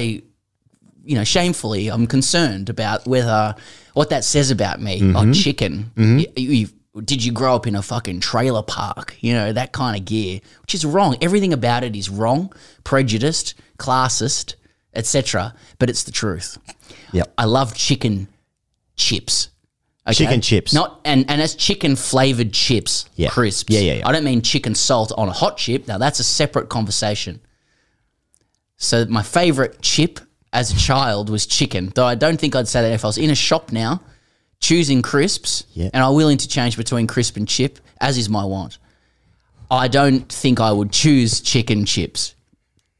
you know, shamefully, I'm concerned about whether what that says about me. Like Mhm. chicken. Mhm. Y- you- did you grow up in a fucking trailer park? You know, that kind of gear, which is wrong. Everything about it is wrong, prejudiced, classist, etc. But it's the truth. Yep. I love chicken chips. Chicken chips. Not and and as chicken flavored chips, Yeah. crisps. Yeah, yeah, yeah. I don't mean chicken salt on a hot chip. Now that's a separate conversation. So my favorite chip as a child was chicken, though I don't think I'd say that if I was in a shop now, choosing crisps, Yeah. and I will interchange between crisp and chip, as is my want. I don't think I would choose chicken chips.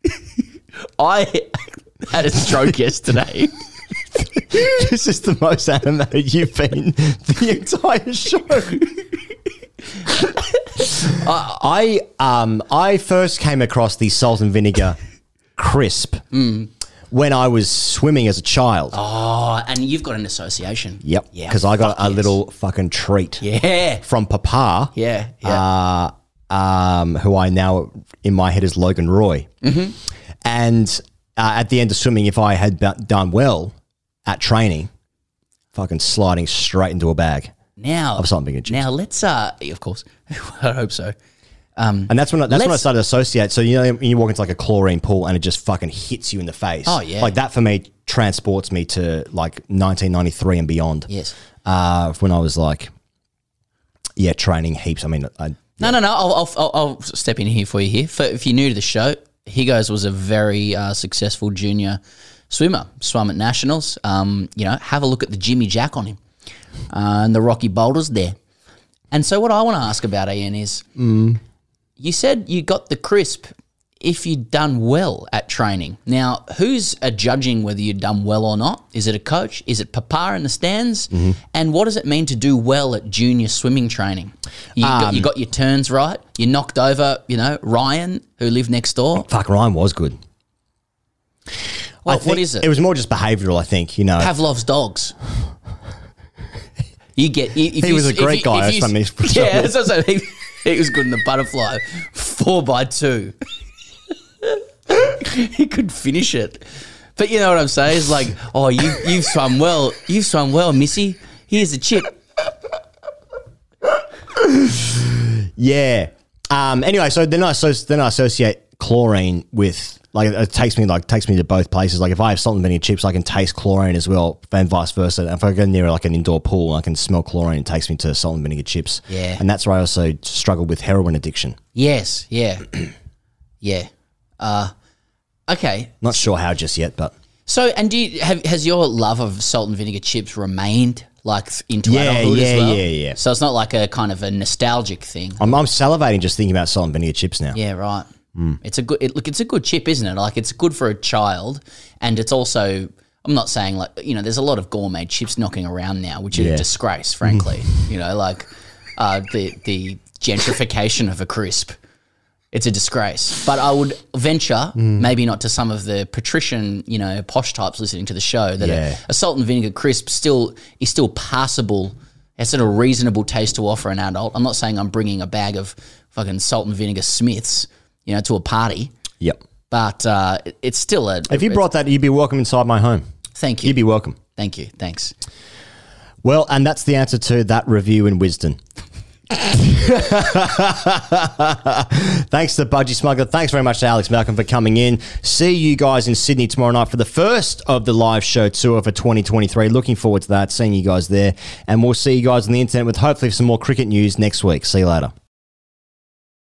[laughs] I had a stroke yesterday. [laughs] this is the most animated you've been the entire show. [laughs] I um I first came across the salt and vinegar crisp when I was swimming as a child. Oh, and you've got an association. Yep. Yeah, Because I got a yes. little fucking treat. Yeah. From Papa. Yeah. Yeah. Uh, um, who I now in my head is Logan Roy. Mhm. And uh, at the end of swimming, if I had ba- done well at training, fucking sliding straight into a bag. Now, Of something now let's. Uh, of course, [laughs] I hope so. Um, And that's when I, that's when I started to associate. So you know, when you walk into like a chlorine pool and it just fucking hits you in the face. Oh, yeah. like that for me transports me to like 1993 and beyond. Yes. uh, when I was like, yeah, training heaps. I mean, I, No, no, no. I'll, I'll, I'll, step in here for you here. For, if you're new to the show, Higgos was a very uh, successful junior swimmer. Swam at nationals. Um, you know, have a look at the Jimmy Jack on him uh, and the Rocky Boulders there. And so, what I want to ask about Ian is, Mm. You said you got the crisp if you'd done well at training. Now, who's judging whether you've done well or not? Is it a coach? Is it Papa in the stands? Mm-hmm. And what does it mean to do well at junior swimming training? You, got, you Um, got your turns right. You knocked over, you know, Ryan, who lived next door. Fuck, Ryan was good. What- I what is it? It was more just behavioural, I think. You know, Pavlov's dogs. You get. If He you- was a great you- guy, if you- that's what I mean. Yeah, that's what I'm saying. He, was good in the butterfly, four by two. he could finish it, but you know what I'm saying? It's like, oh, you you've swum well. You've swum well, Missy. Here's a chip. Yeah. Um, anyway, so then I so then I associate chlorine with like it takes me like takes me to both places. Like if I have salt and vinegar chips, I can taste chlorine as well, and vice versa. And if I go near like an indoor pool, I can smell chlorine. It takes me to salt and vinegar chips. Yeah. and that's where I also struggle with heroin addiction. Yes. Yeah. [clears throat] yeah. Uh, okay. Not sure how just yet, but So, and do you have has your love of salt and vinegar chips remained like into Yeah, adulthood yeah, as well? yeah, yeah. yeah. So it's not like a kind of a nostalgic thing. I'm, I'm salivating just thinking about salt and vinegar chips now. Yeah, right. Mm. It's a good it, look. It's a good chip, isn't it? Like it's good for a child, and it's also. I'm not saying like you know. There's a lot of gourmet chips knocking around now, which are Yeah. a disgrace, frankly. you know, like uh, the the gentrification of a crisp. It's a disgrace. But I would venture, Mm. maybe not to some of the patrician, you know, posh types listening to the show, that Yeah. a, a salt and vinegar crisp still is still passable. It's at a reasonable taste to offer an adult. I'm not saying I'm bringing a bag of fucking salt and vinegar Smiths, you know, to a party. Yep. But uh, it- it's still a. If you brought that, you'd be welcome inside my home. Thank you. You'd be welcome. Thank you. Thanks. Well, and that's the answer to that review in Wisden. [laughs] Thanks to Budgy Smuggler. Thanks very much to Alex Malcolm for coming in. See you guys in Sydney tomorrow night for the first of the live show tour for 2023. Looking forward to that, seeing you guys there. And we'll see you guys on the internet with hopefully some more cricket news next week. See you later.